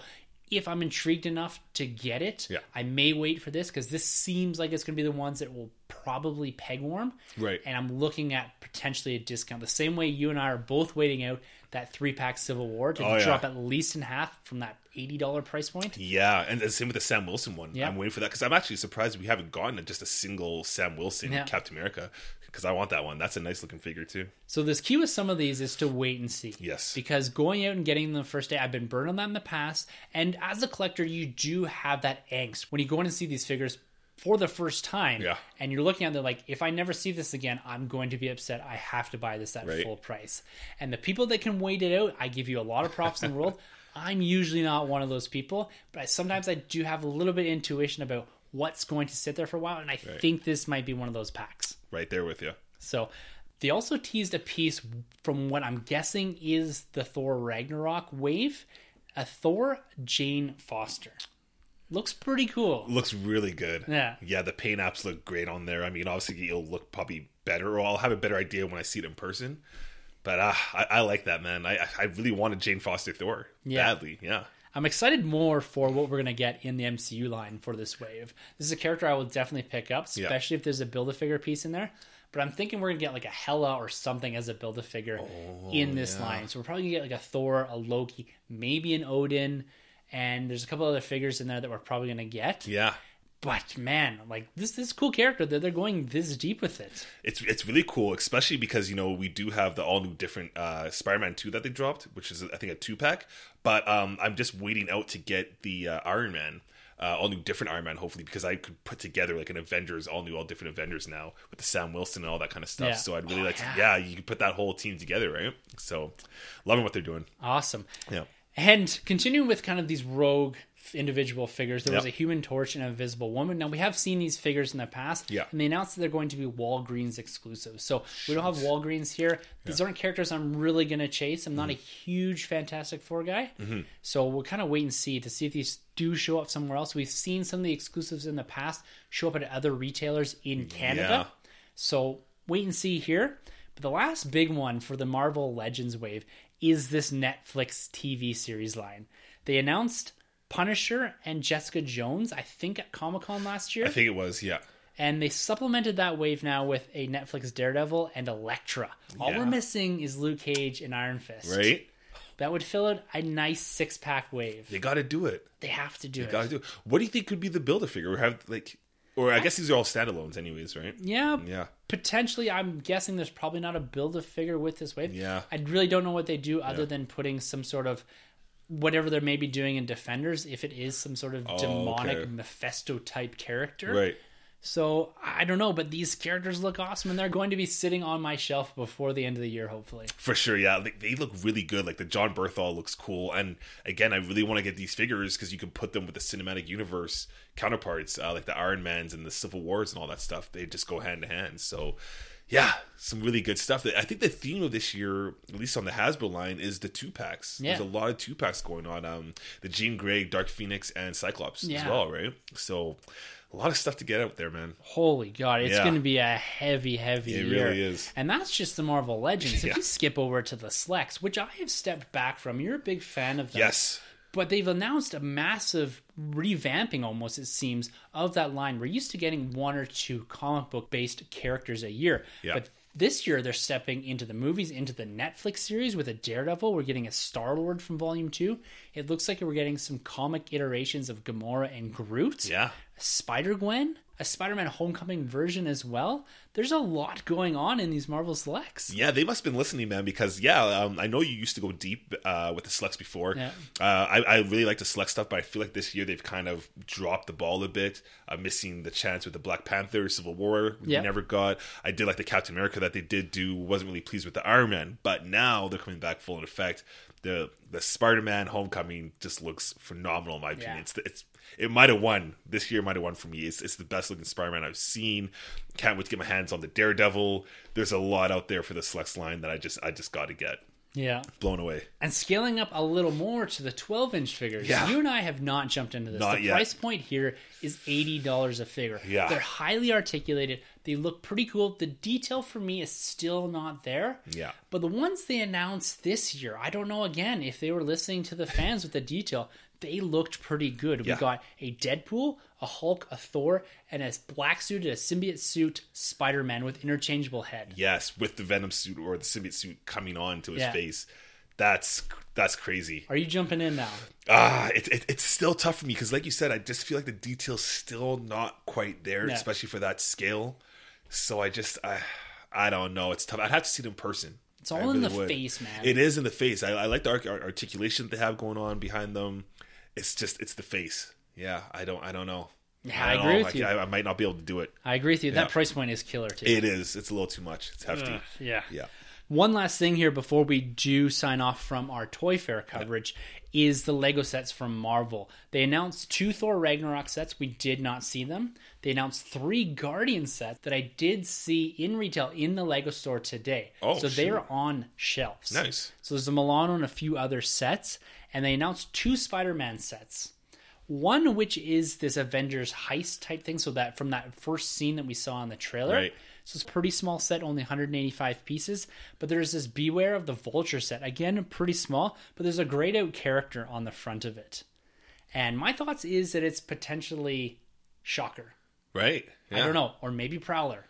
if I'm intrigued enough to get it, Yeah. I may wait for this because this seems like it's going to be the ones that will probably peg warm. Right. And I'm looking at potentially a discount. The same way you and I are both waiting out that three pack Civil War to Oh, yeah. drop at least in half from that $80 price point. Yeah, and the same with the Sam Wilson one. Yeah. I'm waiting for that because I'm actually surprised we haven't gotten just a single Sam Wilson Yeah. Captain America because I want that one. That's a nice looking figure too. So this key with some of these is to wait and see. Yes. Because going out and getting them the first day, I've been burned on that in the past. And as a collector, you do have that angst when you go in and see these figures for the first time. Yeah. And you're looking at them like, if I never see this again, I'm going to be upset. I have to buy this at Right. full price. And the people that can wait it out, I give you a lot of props in the world. I'm usually not one of those people, but I, sometimes I do have a little bit of intuition about what's going to sit there for a while. And I think this might be one of those packs. Right there with you. So they also teased a piece from what I'm guessing is the Thor Ragnarok wave, a Thor Jane Foster. Looks pretty cool. Looks really good. Yeah. Yeah, the paint apps look great on there. I mean, obviously it'll look probably better, or I'll have a better idea when I see it in person. But uh, I, I like that man. I I really wanted Jane Foster Thor Yeah. badly. Yeah. I'm excited more for what we're going to get in the MCU line for this wave. This is a character I will definitely pick up, Yeah. especially if there's a build a figure piece in there. But I'm thinking we're going to get like a Hela or something as a build a figure in this Oh, yeah. line. So we're probably going to get like a Thor, a Loki, maybe an Odin, and there's a couple other figures in there that we're probably going to get. Yeah. But man, like this this cool character that they're going this deep with it. It's it's really cool, especially because you know we do have the all new different uh, Spider-Man two that they dropped, which is I think a two pack. But um, I'm just waiting out to get the uh, Iron Man, uh, all new different Iron Man, hopefully because I could put together like an Avengers, all new, all different Avengers now with the Sam Wilson and all that kind of stuff. Yeah. So I'd really Oh, like yeah. to, yeah, you could put that whole team together, right? So loving what they're doing. Awesome. Yeah. And continuing with kind of these rogue individual figures, there was a Human Torch and a Invisible Woman. Now we have seen these figures in the past, Yeah. and they announced that they're going to be Walgreens exclusives. So we don't have Walgreens here. These aren't characters I'm really going to chase. I'm not a Mm-hmm. huge Fantastic Four guy, so we'll kind of wait and see to see if these do show up somewhere else. We've seen some of the exclusives in the past show up at other retailers in Canada. Yeah. So wait and see here. But the last big one for the Marvel Legends wave is this Netflix TV series line. They announced Punisher and Jessica Jones, I think at Comic Con last year. I think it was yeah. and they supplemented that wave now with a Netflix Daredevil and Elektra. All Yeah. we're missing is Luke Cage and Iron Fist. Right. That would fill out a nice six pack wave. They got to do it. They have to do it. Got to do. It. What do you think could be the build a figure? Or have like, or I guess these are all standalones, anyways, right? Yeah, Yeah. potentially i'm guessing there's probably not a build a figure with this wave Yeah. i really don't know what they do other Yeah. than putting some sort of whatever they're maybe doing in defenders if it is some sort of demonic Oh, okay. mephisto type character Right. so i don't know but these characters look awesome and they're going to be sitting on my shelf before the end of the year hopefully For sure, yeah, they, they look really good. Like the Jon Bernthal looks cool, and again, I really want to get these figures because you can put them with the cinematic universe counterparts, uh, like the Iron Mans and the Civil Wars and all that stuff. They just go hand to hand. So, yeah, some really good stuff. I think the theme of this year, at least on the Hasbro line, is the two packs. Yeah. There's a lot of two packs going on. Um, the Jean Grey, Dark Phoenix, and Cyclops as well, right? So, a lot of stuff to get out there, man. holy god it's Yeah. going to be a heavy heavy year. It year really is. and that's just the marvel legends if Yeah. you skip over to the slex which i have stepped back from you're a big fan of that Yes. But they've announced a massive revamping almost it seems of that line. We're used to getting one or two comic book based characters a year. Yeah. but this year they're stepping into the movies into the netflix series with a daredevil. We're getting a star lord from volume 2 it looks like we're getting some comic iterations of gamora and groot. Yeah. spider gwen a spider-man homecoming version as well there's a lot going on in these marvel selects Yeah, they must have been listening, man. Because yeah, um, I know you used to go deep uh, with the selects before. Yeah. Uh, I, I really like the select stuff, but I feel like this year they've kind of dropped the ball a bit, uh, missing the chance with the Black Panther, Civil War. We Yeah. never got. I did like the Captain America that they did do. wasn't really pleased with the Iron Man, but now they're coming back full in effect. The the Spider Man Homecoming just looks phenomenal in my opinion. Yeah. It's it's it might have won this year. Might have won for me. It's it's the best looking Spider Man I've seen. Can't wait to get my hands on the Daredevil. There's a lot out there for the Slex line that I just I just got to get yeah blown away. And scaling up a little more to the 12 inch figures. Yeah. You and I have not jumped into this. Not the yet. price point here is $80 a figure. Yeah. They're highly articulated. They look pretty cool. The detail for me is still not there. Yeah. But the ones they announced this year, I don't know again if they were listening to the fans with the detail. They looked pretty good. Yeah. We got a Deadpool, a Hulk, a Thor, and a black suited, a symbiote suit Spider Man with interchangeable head. Yes, with the Venom suit or the symbiote suit coming on to his Yeah. face. That's that's crazy. Are you jumping in now? Ah, it, it, it's still tough for me because, like you said, I just feel like the detail's still not quite there, especially for that scale. So I just, I, I don't know. It's tough. I'd have to see it in person. It's all I in the would. face, man. It is in the face. I, I like the arc, ar- articulation that they have going on behind them. It's just, it's the face. Yeah, I don't, I don't know. Yeah, I don't agree know, with you. I, I might not be able to do it. I agree with you. That price point is killer too. It is. It's a little too much. It's hefty. yeah. Yeah. One last thing here before we do sign off from our Toy Fair coverage is the Lego sets from Marvel. They announced two Thor Ragnarok sets. We did not see them. They announced three Guardian sets that I did see in retail in the Lego store today. Oh, so they are on shelves. Nice. So there's a Milano and a few other sets, and they announced two Spider-Man sets. One which is this Avengers heist type thing, so that from that first scene that we saw in the trailer. Right. So it's a pretty small set, only 185 pieces. But there's this Beware of the Vulture set. Again, pretty small, but there's a grayed out character on the front of it. And my thoughts is that it's potentially Shocker. Right. I don't know, or maybe Prowler.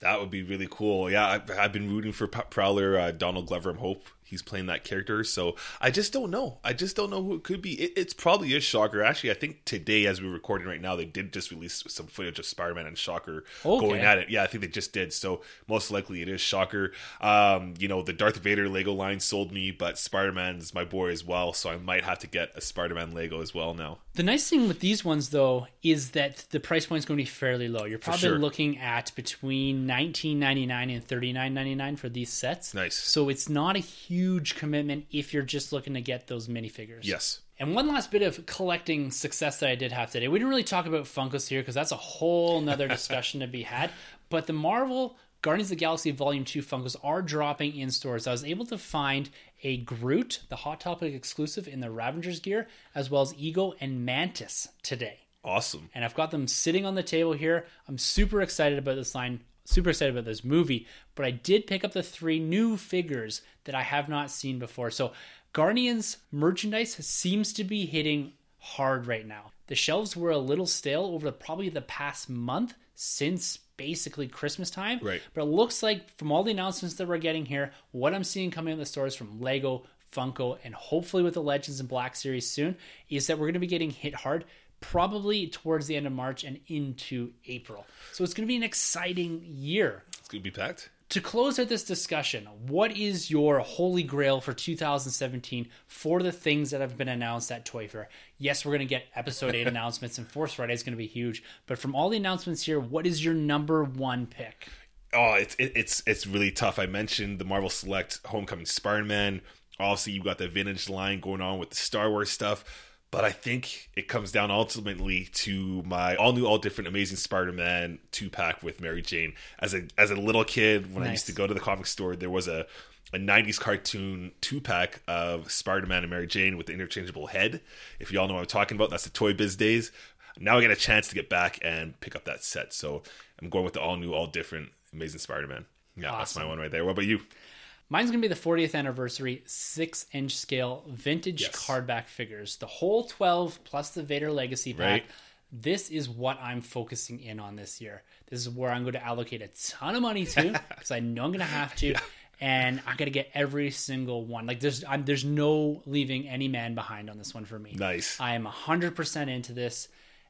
That would be really cool. Yeah, I've, I've been rooting for P- Prowler, uh, Donald Glover. I hope he's playing that character. So I just don't know. I just don't know who it could be. It, it's probably a Shocker. Actually, I think today, as we're recording right now, they did just release some footage of Spider Man and Shocker Okay. going at it. Yeah, I think they just did. So most likely it is Shocker. Um, you know, the Darth Vader Lego line sold me, but Spider Man's my boy as well. So I might have to get a Spider Man Lego as well now. The nice thing with these ones, though, is that the price point is going to be fairly low. You're probably sure. looking at between nineteen ninety nine and thirty nine ninety nine for these sets. Nice. So it's not a huge commitment if you're just looking to get those minifigures. Yes. And one last bit of collecting success that I did have today. We didn't really talk about Funkos here because that's a whole nother discussion to be had. But the Marvel Guardians of the Galaxy Volume 2 Funkos are dropping in stores. I was able to find a Groot, the Hot Topic exclusive in the Ravagers gear, as well as Ego and Mantis today. Awesome. And I've got them sitting on the table here. I'm super excited about this line, super excited about this movie. But I did pick up the three new figures that I have not seen before. So Guardians merchandise seems to be hitting hard right now. The shelves were a little stale over the, probably the past month since basically Christmas time. Right. But it looks like from all the announcements that we're getting here, what I'm seeing coming in the stores from Lego, Funko, and hopefully with the Legends and Black series soon, is that we're going to be getting hit hard probably towards the end of March and into April. So it's going to be an exciting year. It's going to be packed. To close out this discussion, what is your holy grail for 2017 for the things that have been announced at Toy Fair? Yes, we're going to get episode 8 announcements, and Force Friday is going to be huge. But from all the announcements here, what is your number one pick? Oh, it's it, it's it's really tough. I mentioned the Marvel Select Homecoming Spider-Man. Obviously, you've got the vintage line going on with the Star Wars stuff, but I think it comes down ultimately to my all new, all different, Amazing Spider-Man two pack with Mary Jane. As a as a little kid, when I used to go to the comic store, there was a a 90s cartoon two pack of Spider Man and Mary Jane with the interchangeable head. If y'all know what I'm talking about, that's the Toy Biz days. Now I get a chance to get back and pick up that set. So I'm going with the all new, all different Amazing Spider Man. Yeah, that's my one right there. What about you? Mine's going to be the 40th anniversary 6 inch scale vintage Yes. cardback figures. The whole 12 plus the Vader Legacy pack. Right. This is what I'm focusing in on this year. This is where I'm going to allocate a ton of money to because I know I'm going to have to. And I got to get every single one. Like there's, I'm, there's no leaving any man behind on this one for me. Nice. I am 100% into this,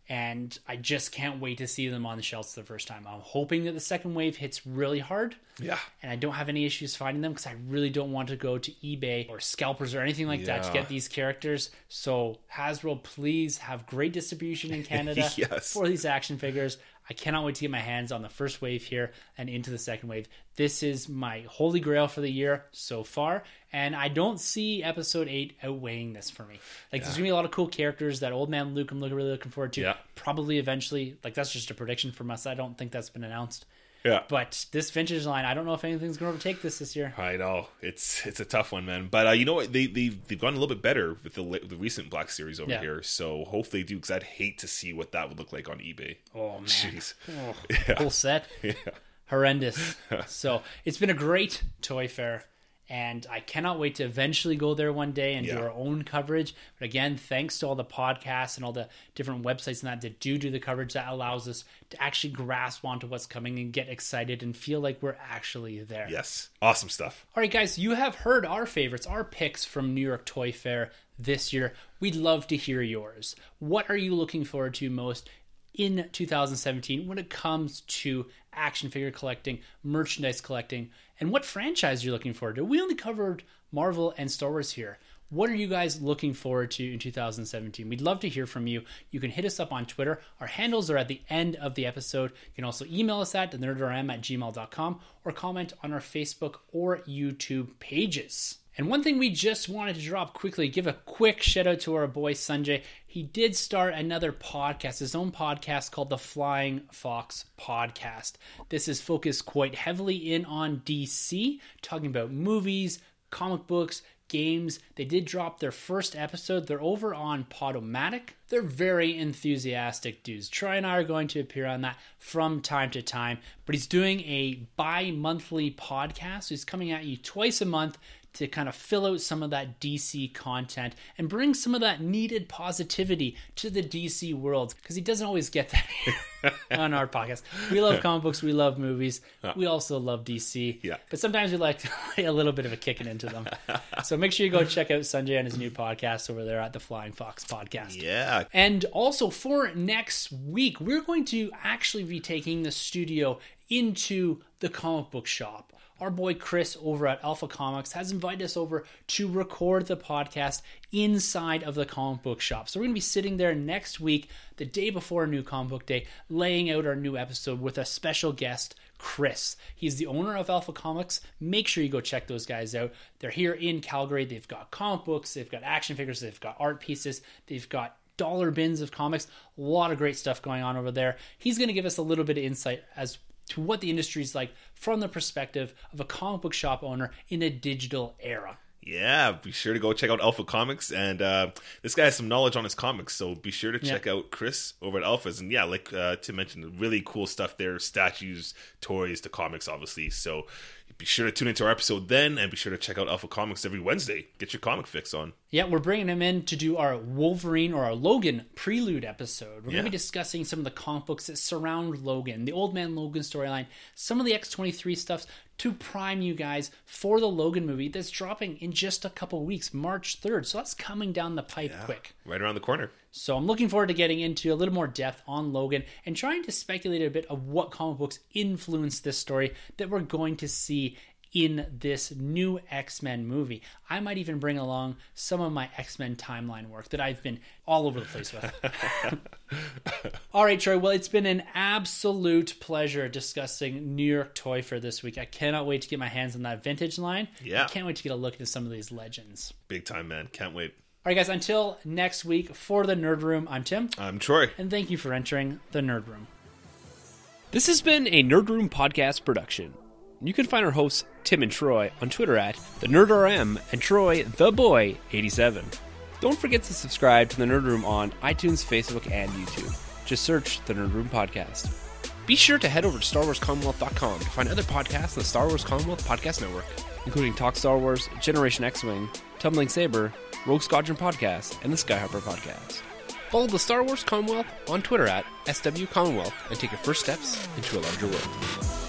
and I just can't wait to see them on the shelves the first time. I'm hoping that the second wave hits really hard, Yeah. and I don't have any issues finding them because I really don't want to go to eBay or scalpers or anything like that to get these characters. So, Hasbro, please have great distribution in Canada Yes. for these action figures. I cannot wait to get my hands on the first wave here and into the second wave. This is my holy grail for the year so far, and I don't see episode 8 outweighing this for me. Like, there's gonna be a lot of cool characters. That old man Luke, I'm looking, really looking forward to. Yeah. Probably eventually, like, that's just a prediction from us. I don't think that's been announced. Yeah. But this vintage line, I don't know if anything's going to overtake this this year. I know it's it's a tough one, man. But uh, you know what? They they they've gone a little bit better with the the recent Black Series over Yeah. here. So hopefully they do because I'd hate to see what that would look like on eBay. Oh man, Jeez. Oh, Yeah. whole set, Yeah. horrendous. so it's been a great toy fair, and I cannot wait to eventually go there one day and do our own coverage. But again, thanks to all the podcasts and all the different websites and that that do do the coverage that allows us to actually grasp onto what's coming and get excited and feel like we're actually there. Yes. Awesome stuff. All right, guys, you have heard our favorites, our picks from New York Toy Fair this year. We'd love to hear yours. What are you looking forward to most in 2017 when it comes to action figure collecting, merchandise collecting, and what franchise you're looking forward to? We only covered Marvel and Star Wars here. What are you guys looking forward to in 2017? We'd love to hear from you. You can hit us up on Twitter. Our handles are at the end of the episode. You can also email us at thenerdrm at gmail.com or comment on our Facebook or YouTube pages. And one thing we just wanted to drop quickly, give a quick shout out to our boy Sanjay. He did start another podcast, his own podcast called the Flying Fox Podcast. This is focused quite heavily in on DC, talking about movies, comic books, games. They did drop their first episode. They're over on Podomatic. They're very enthusiastic dudes. Troy and I are going to appear on that from time to time, but he's doing a bi monthly podcast. He's coming at you twice a month to kind of fill out some of that DC content and bring some of that needed positivity to the DC world because he doesn't always get that on our podcast. We love comic books, we love movies, we also love DC. Yeah. But sometimes we like to lay a little bit of a kicking into them. so make sure you go check out Sanjay and his new podcast over there at the Flying Fox Podcast. Yeah. And also for next week, we're going to actually be taking the studio into the comic book shop. Our boy Chris over at Alpha Comics has invited us over to record the podcast inside of the comic book shop. So we're going to be sitting there next week, the day before new comic book day, laying out our new episode with a special guest, Chris. He's the owner of Alpha Comics. Make sure you go check those guys out. They're here in Calgary. They've got comic books, they've got action figures, they've got art pieces, they've got dollar bins of comics. A lot of great stuff going on over there. He's going to give us a little bit of insight as to what the industry is like from the perspective of a comic book shop owner in a digital era. Yeah, be sure to go check out Alpha Comics. And uh, this guy has some knowledge on his comics, so be sure to check out Chris over at Alphas. And yeah, like uh, Tim mentioned, really cool stuff there statues, toys, the comics, obviously. So be sure to tune into our episode then, and be sure to check out Alpha Comics every Wednesday. Get your comic fix on. Yeah, we're bringing him in to do our Wolverine or our Logan prelude episode. We're Yeah. going to be discussing some of the comic books that surround Logan, the Old Man Logan storyline, some of the X23 stuffs to prime you guys for the Logan movie that's dropping in just a couple weeks, March 3rd. So that's coming down the pipe quick. Right around the corner. So I'm looking forward to getting into a little more depth on Logan and trying to speculate a bit of what comic books influence this story that we're going to see in this new X-Men movie. I might even bring along some of my X-Men timeline work that I've been all over the place with. all right, Troy. Well, it's been an absolute pleasure discussing New York Toy Fair this week. I cannot wait to get my hands on that vintage line. Yeah. I can't wait to get a look into some of these legends. Big time, man. Can't wait. All right, guys. Until next week for the Nerd Room, I'm Tim I'm Troy. and thank you for entering the Nerd Room. This has been a Nerd Room podcast production. You can find our hosts Tim and Troy on Twitter at the NerdRM and Troy the Boy 87. Don't forget to subscribe to the Nerd Room on iTunes, Facebook, and YouTube. Just search the Nerd Room podcast. Be sure to head over to StarWarsCommonwealth.com to find other podcasts on the Star Wars Commonwealth Podcast Network, including Talk Star Wars, Generation X-Wing, Tumbling Saber, Rogue Squadron Podcast, and the Skyhopper Podcast. Follow the Star Wars Commonwealth on Twitter at SW Commonwealth and take your first steps into a larger world.